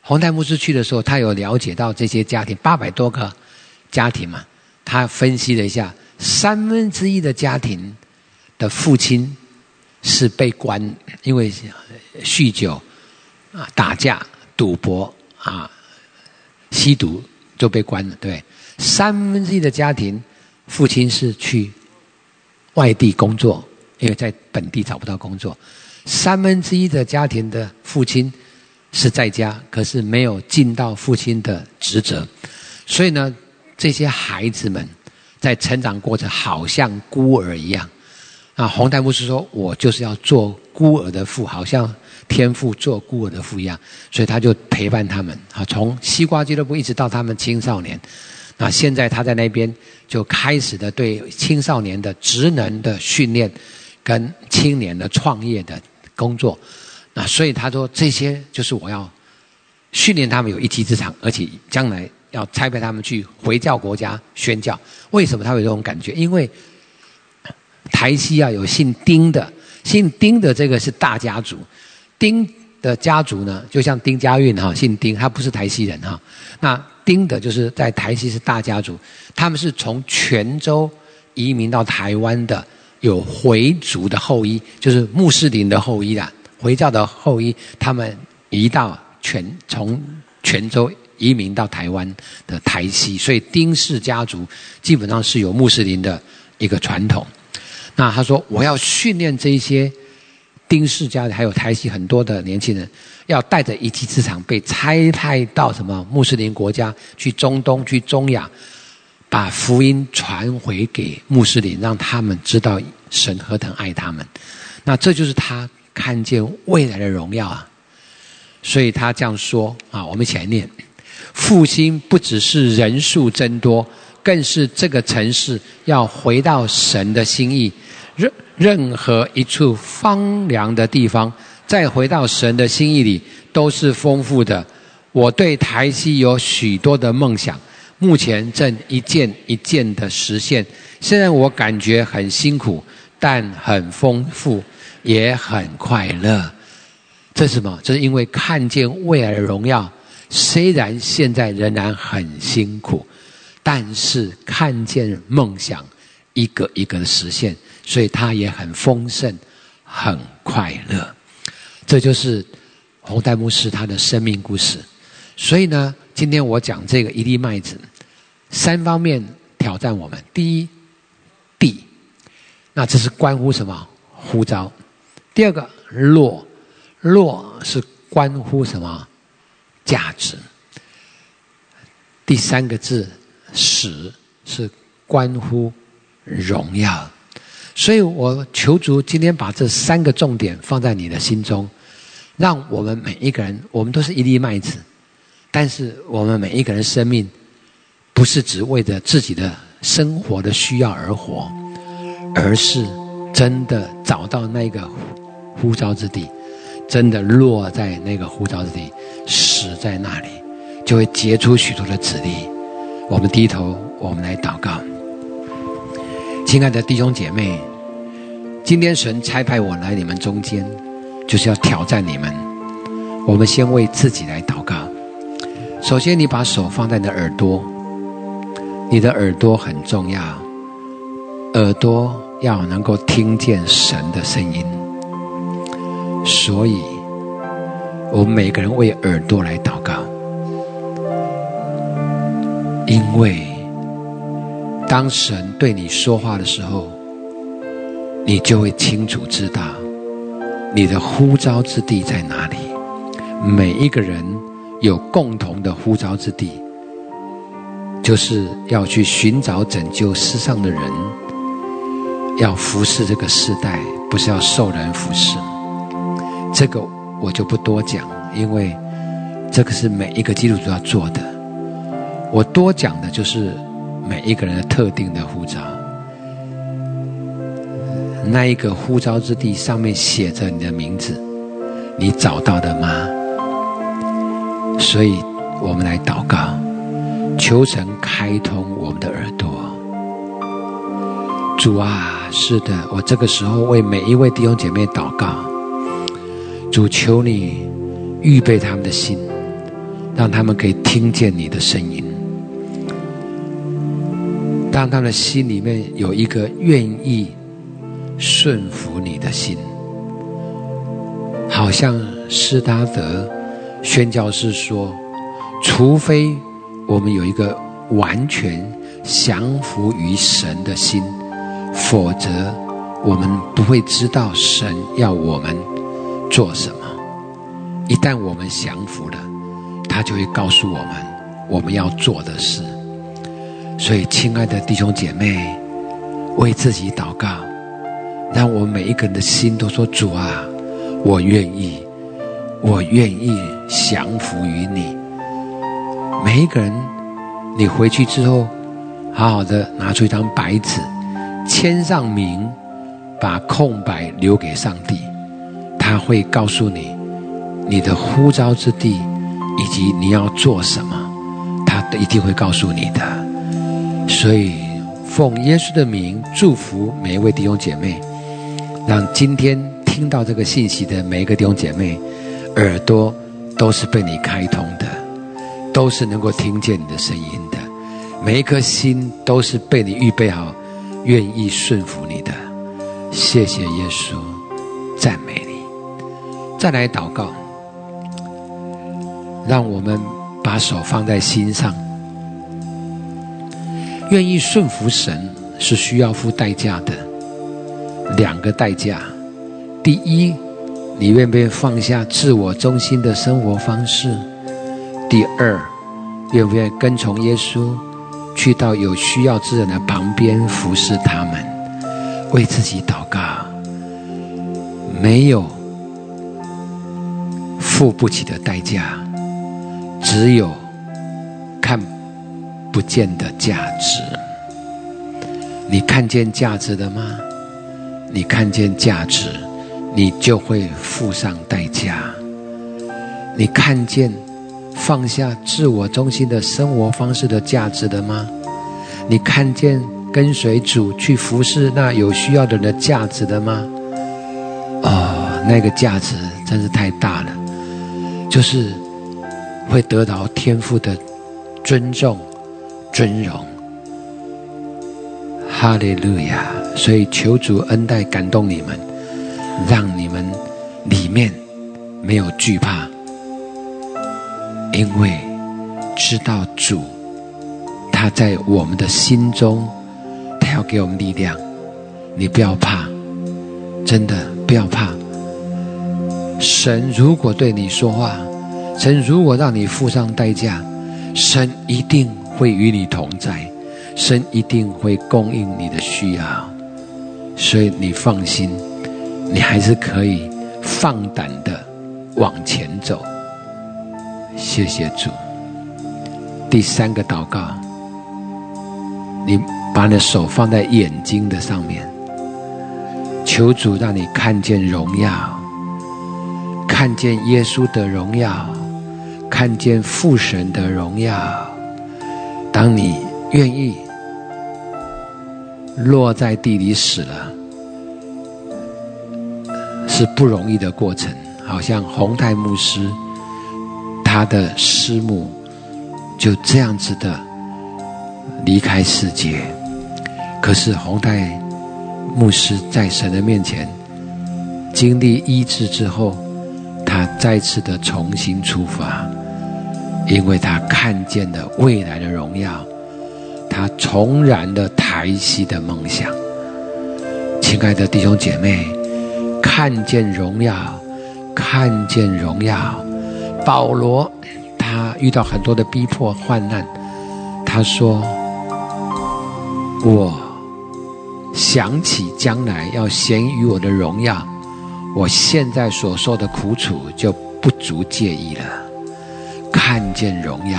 洪泰牧师去的时候，他有了解到这些家庭八百多个家庭嘛。他分析了一下，三分之一的家庭的父亲是被关，因为酗酒啊、打架、赌博啊、吸毒就被关了。对，三分之一的家庭父亲是去外地工作，因为在本地找不到工作；三分之一的家庭的父亲是在家，可是没有尽到父亲的职责，所以呢。这些孩子们在成长过程好像孤儿一样，啊，洪台牧师说：“我就是要做孤儿的父，好像天父做孤儿的父一样。”所以他就陪伴他们，啊，从西瓜俱乐部一直到他们青少年，那现在他在那边就开始的对青少年的职能的训练，跟青年的创业的工作。那所以他说这些就是我要训练他们有一技之长，而且将来要差派他们去回教国家宣教。为什么他有这种感觉？因为台西啊有姓丁的，姓丁的这个是大家族，丁的家族呢就像丁家运哈，姓丁，他不是台西人哈。那丁的就是在台西是大家族，他们是从泉州移民到台湾的，有回族的后裔，就是穆斯林的后裔啦。回教的后裔，他们移到泉从泉州移民到台湾的台西，所以丁氏家族基本上是有穆斯林的一个传统。那他说，我要训练这些丁氏家的，还有台西很多的年轻人，要带着一技之长，被差派到什么穆斯林国家去中东、去中亚，把福音传回给穆斯林，让他们知道神何等爱他们。那这就是他。看见未来的荣耀啊！所以他这样说啊，我们一起来念：复兴不只是人数增多，更是这个城市要回到神的心意。任任何一处荒凉的地方，再回到神的心意里，都是丰富的。我对台西有许多的梦想，目前正一件一件的实现。虽然我感觉很辛苦，但很丰富。也很快乐，这是什么？这是因为看见未来的荣耀。虽然现在仍然很辛苦，但是看见梦想一个一个的实现，所以他也很丰盛，很快乐。这就是红戴牧师他的生命故事。所以呢，今天我讲这个一粒麦子，三方面挑战我们。第一，地，那这是关乎什么？呼召。第二个落，落是关乎什么价值？第三个字死是关乎荣耀。所以我求主今天把这三个重点放在你的心中，让我们每一个人，我们都是一粒麦子，但是我们每一个人生命不是只为着自己的生活的需要而活，而是真的找到那个。呼召之地，真的落在那个呼召之地，死在那里，就会结出许多的子粒。我们低头，我们来祷告。亲爱的弟兄姐妹，今天神差派我来你们中间，就是要挑战你们。我们先为自己来祷告。首先，你把手放在你的耳朵，你的耳朵很重要，耳朵要能够听见神的声音。所以，我们每个人为耳朵来祷告，因为当神对你说话的时候，你就会清楚知道你的呼召之地在哪里。每一个人有共同的呼召之地，就是要去寻找拯救世上的人，要服侍这个世代，不是要受人服侍。这个我就不多讲，因为这个是每一个基督徒要做的。我多讲的就是每一个人的特定的呼召。那一个呼召之地上面写着你的名字，你找到的吗？所以我们来祷告，求神开通我们的耳朵。主啊，是的，我这个时候为每一位弟兄姐妹祷告。主求你预备他们的心，让他们可以听见你的声音，当他们的心里面有一个愿意顺服你的心。好像施达德宣教士说：“除非我们有一个完全降服于神的心，否则我们不会知道神要我们。”做什么？一旦我们降服了，他就会告诉我们我们要做的事。所以，亲爱的弟兄姐妹，为自己祷告，让我们每一个人的心都说：“主啊，我愿意，我愿意降服于你。”每一个人你回去之后，好好的拿出一张白纸，签上名，把空白留给上帝，他会告诉你你的呼召之地以及你要做什么，他一定会告诉你的。所以，奉耶稣的名祝福每一位弟兄姐妹，让今天听到这个信息的每一个弟兄姐妹，耳朵都是被你开通的，都是能够听见你的声音的，每一颗心都是被你预备好，愿意顺服你的。谢谢耶稣，赞美。再来祷告，让我们把手放在心上。愿意顺服神是需要付代价的，两个代价。第一，你愿不愿意放下自我中心的生活方式？第二，愿不愿意跟从耶稣，去到有需要之人的旁边服侍他们，为自己祷告？没有付不起的代价，只有看。不见的价值，你看见价值了吗？你看见价值，你就会付上代价。你看见放下自我中心的生活方式的价值了吗？你看见跟随主去服侍那有需要的人的价值了吗？哦，那个价值真是太大了，就是会得到天赋的尊重。尊荣，哈利路亚！所以求主恩待感动你们，让你们里面没有惧怕，因为知道主他在我们的心中，他要给我们力量。你不要怕，真的不要怕。神如果对你说话，神如果让你付上代价，神一定。会与你同在，神一定会供应你的需要，所以你放心，你还是可以放胆的往前走。谢谢主。第三个祷告，你把你的手放在眼睛的上面，求主让你看见荣耀，看见耶稣的荣耀，看见父神的荣耀。当你愿意落在地里死了，是不容易的过程。好像洪泰牧师，他的师母就这样子的离开世界。可是洪泰牧师在神的面前经历医治之后，他再次的重新出发。因为他看见了未来的荣耀，他重燃了台西的梦想。亲爱的弟兄姐妹，看见荣耀，看见荣耀。保罗他遇到很多的逼迫患难，他说：“我想起将来要显于我的荣耀，我现在所受的苦楚就不足介意了。”看见荣耀，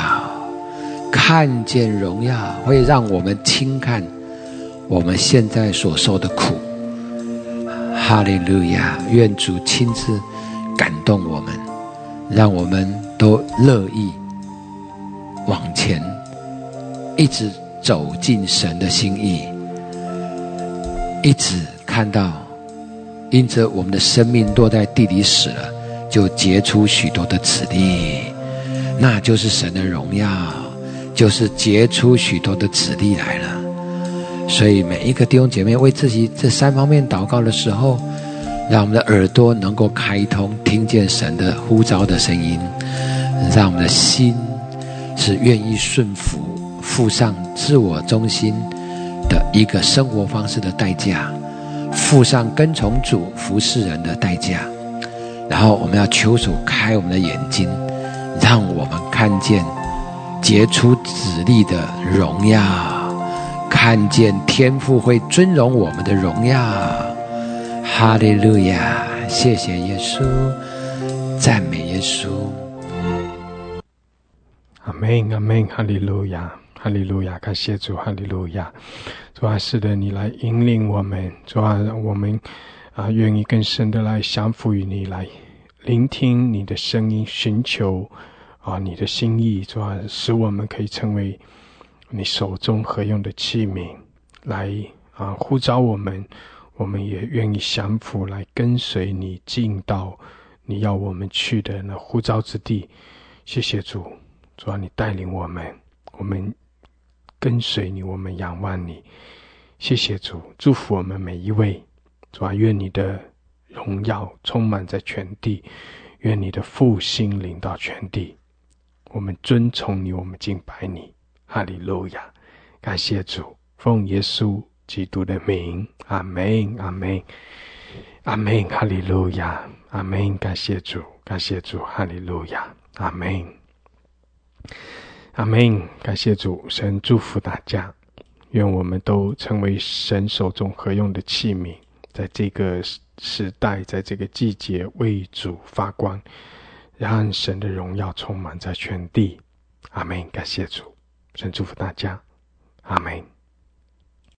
看见荣耀，会让我们轻看我们现在所受的苦。哈利路亚！愿主亲自感动我们，让我们都乐意往前，一直走进神的心意，一直看到因着我们的生命落在地里死了，就结出许多的子粒。那就是神的荣耀，就是结出许多的子粒来了。所以每一个弟兄姐妹为自己这三方面祷告的时候，让我们的耳朵能够开通，听见神的呼召的声音；让我们的心是愿意顺服，付上自我中心的一个生活方式的代价，付上跟从主服侍人的代价。然后我们要求主开我们的眼睛。让我们看见结出子粒的荣耀，看见天父会尊荣我们的荣耀。哈利路亚！谢谢耶稣，赞美耶稣。阿门，阿门，哈利路亚！哈利路亚，感谢主，哈利路亚。主啊，是的，你来引领我们，主啊，我们啊愿意更深的来降服于你，来聆听你的声音，寻求啊你的心意，主啊，使我们可以成为你手中合用的器皿，来啊呼召我们，我们也愿意降服，来跟随你进到你要我们去的那呼召之地。谢谢主，主啊，你带领我们，我们。跟随你，我们仰望你。谢谢主，祝福我们每一位。主啊，愿你的荣耀充满在全地，愿你的复兴临到全地。我们尊崇你，我们敬拜你。哈利路亚！感谢主，奉耶稣基督的名，阿门，阿门，阿门。哈利路亚，阿门。感谢主，感谢主，哈利路亚，阿门。阿门！感谢主，神祝福大家，愿我们都成为神手中合用的器皿，在这个时代，在这个季节为主发光，让神的荣耀充满在全地。阿门！感谢主，神祝福大家。阿门。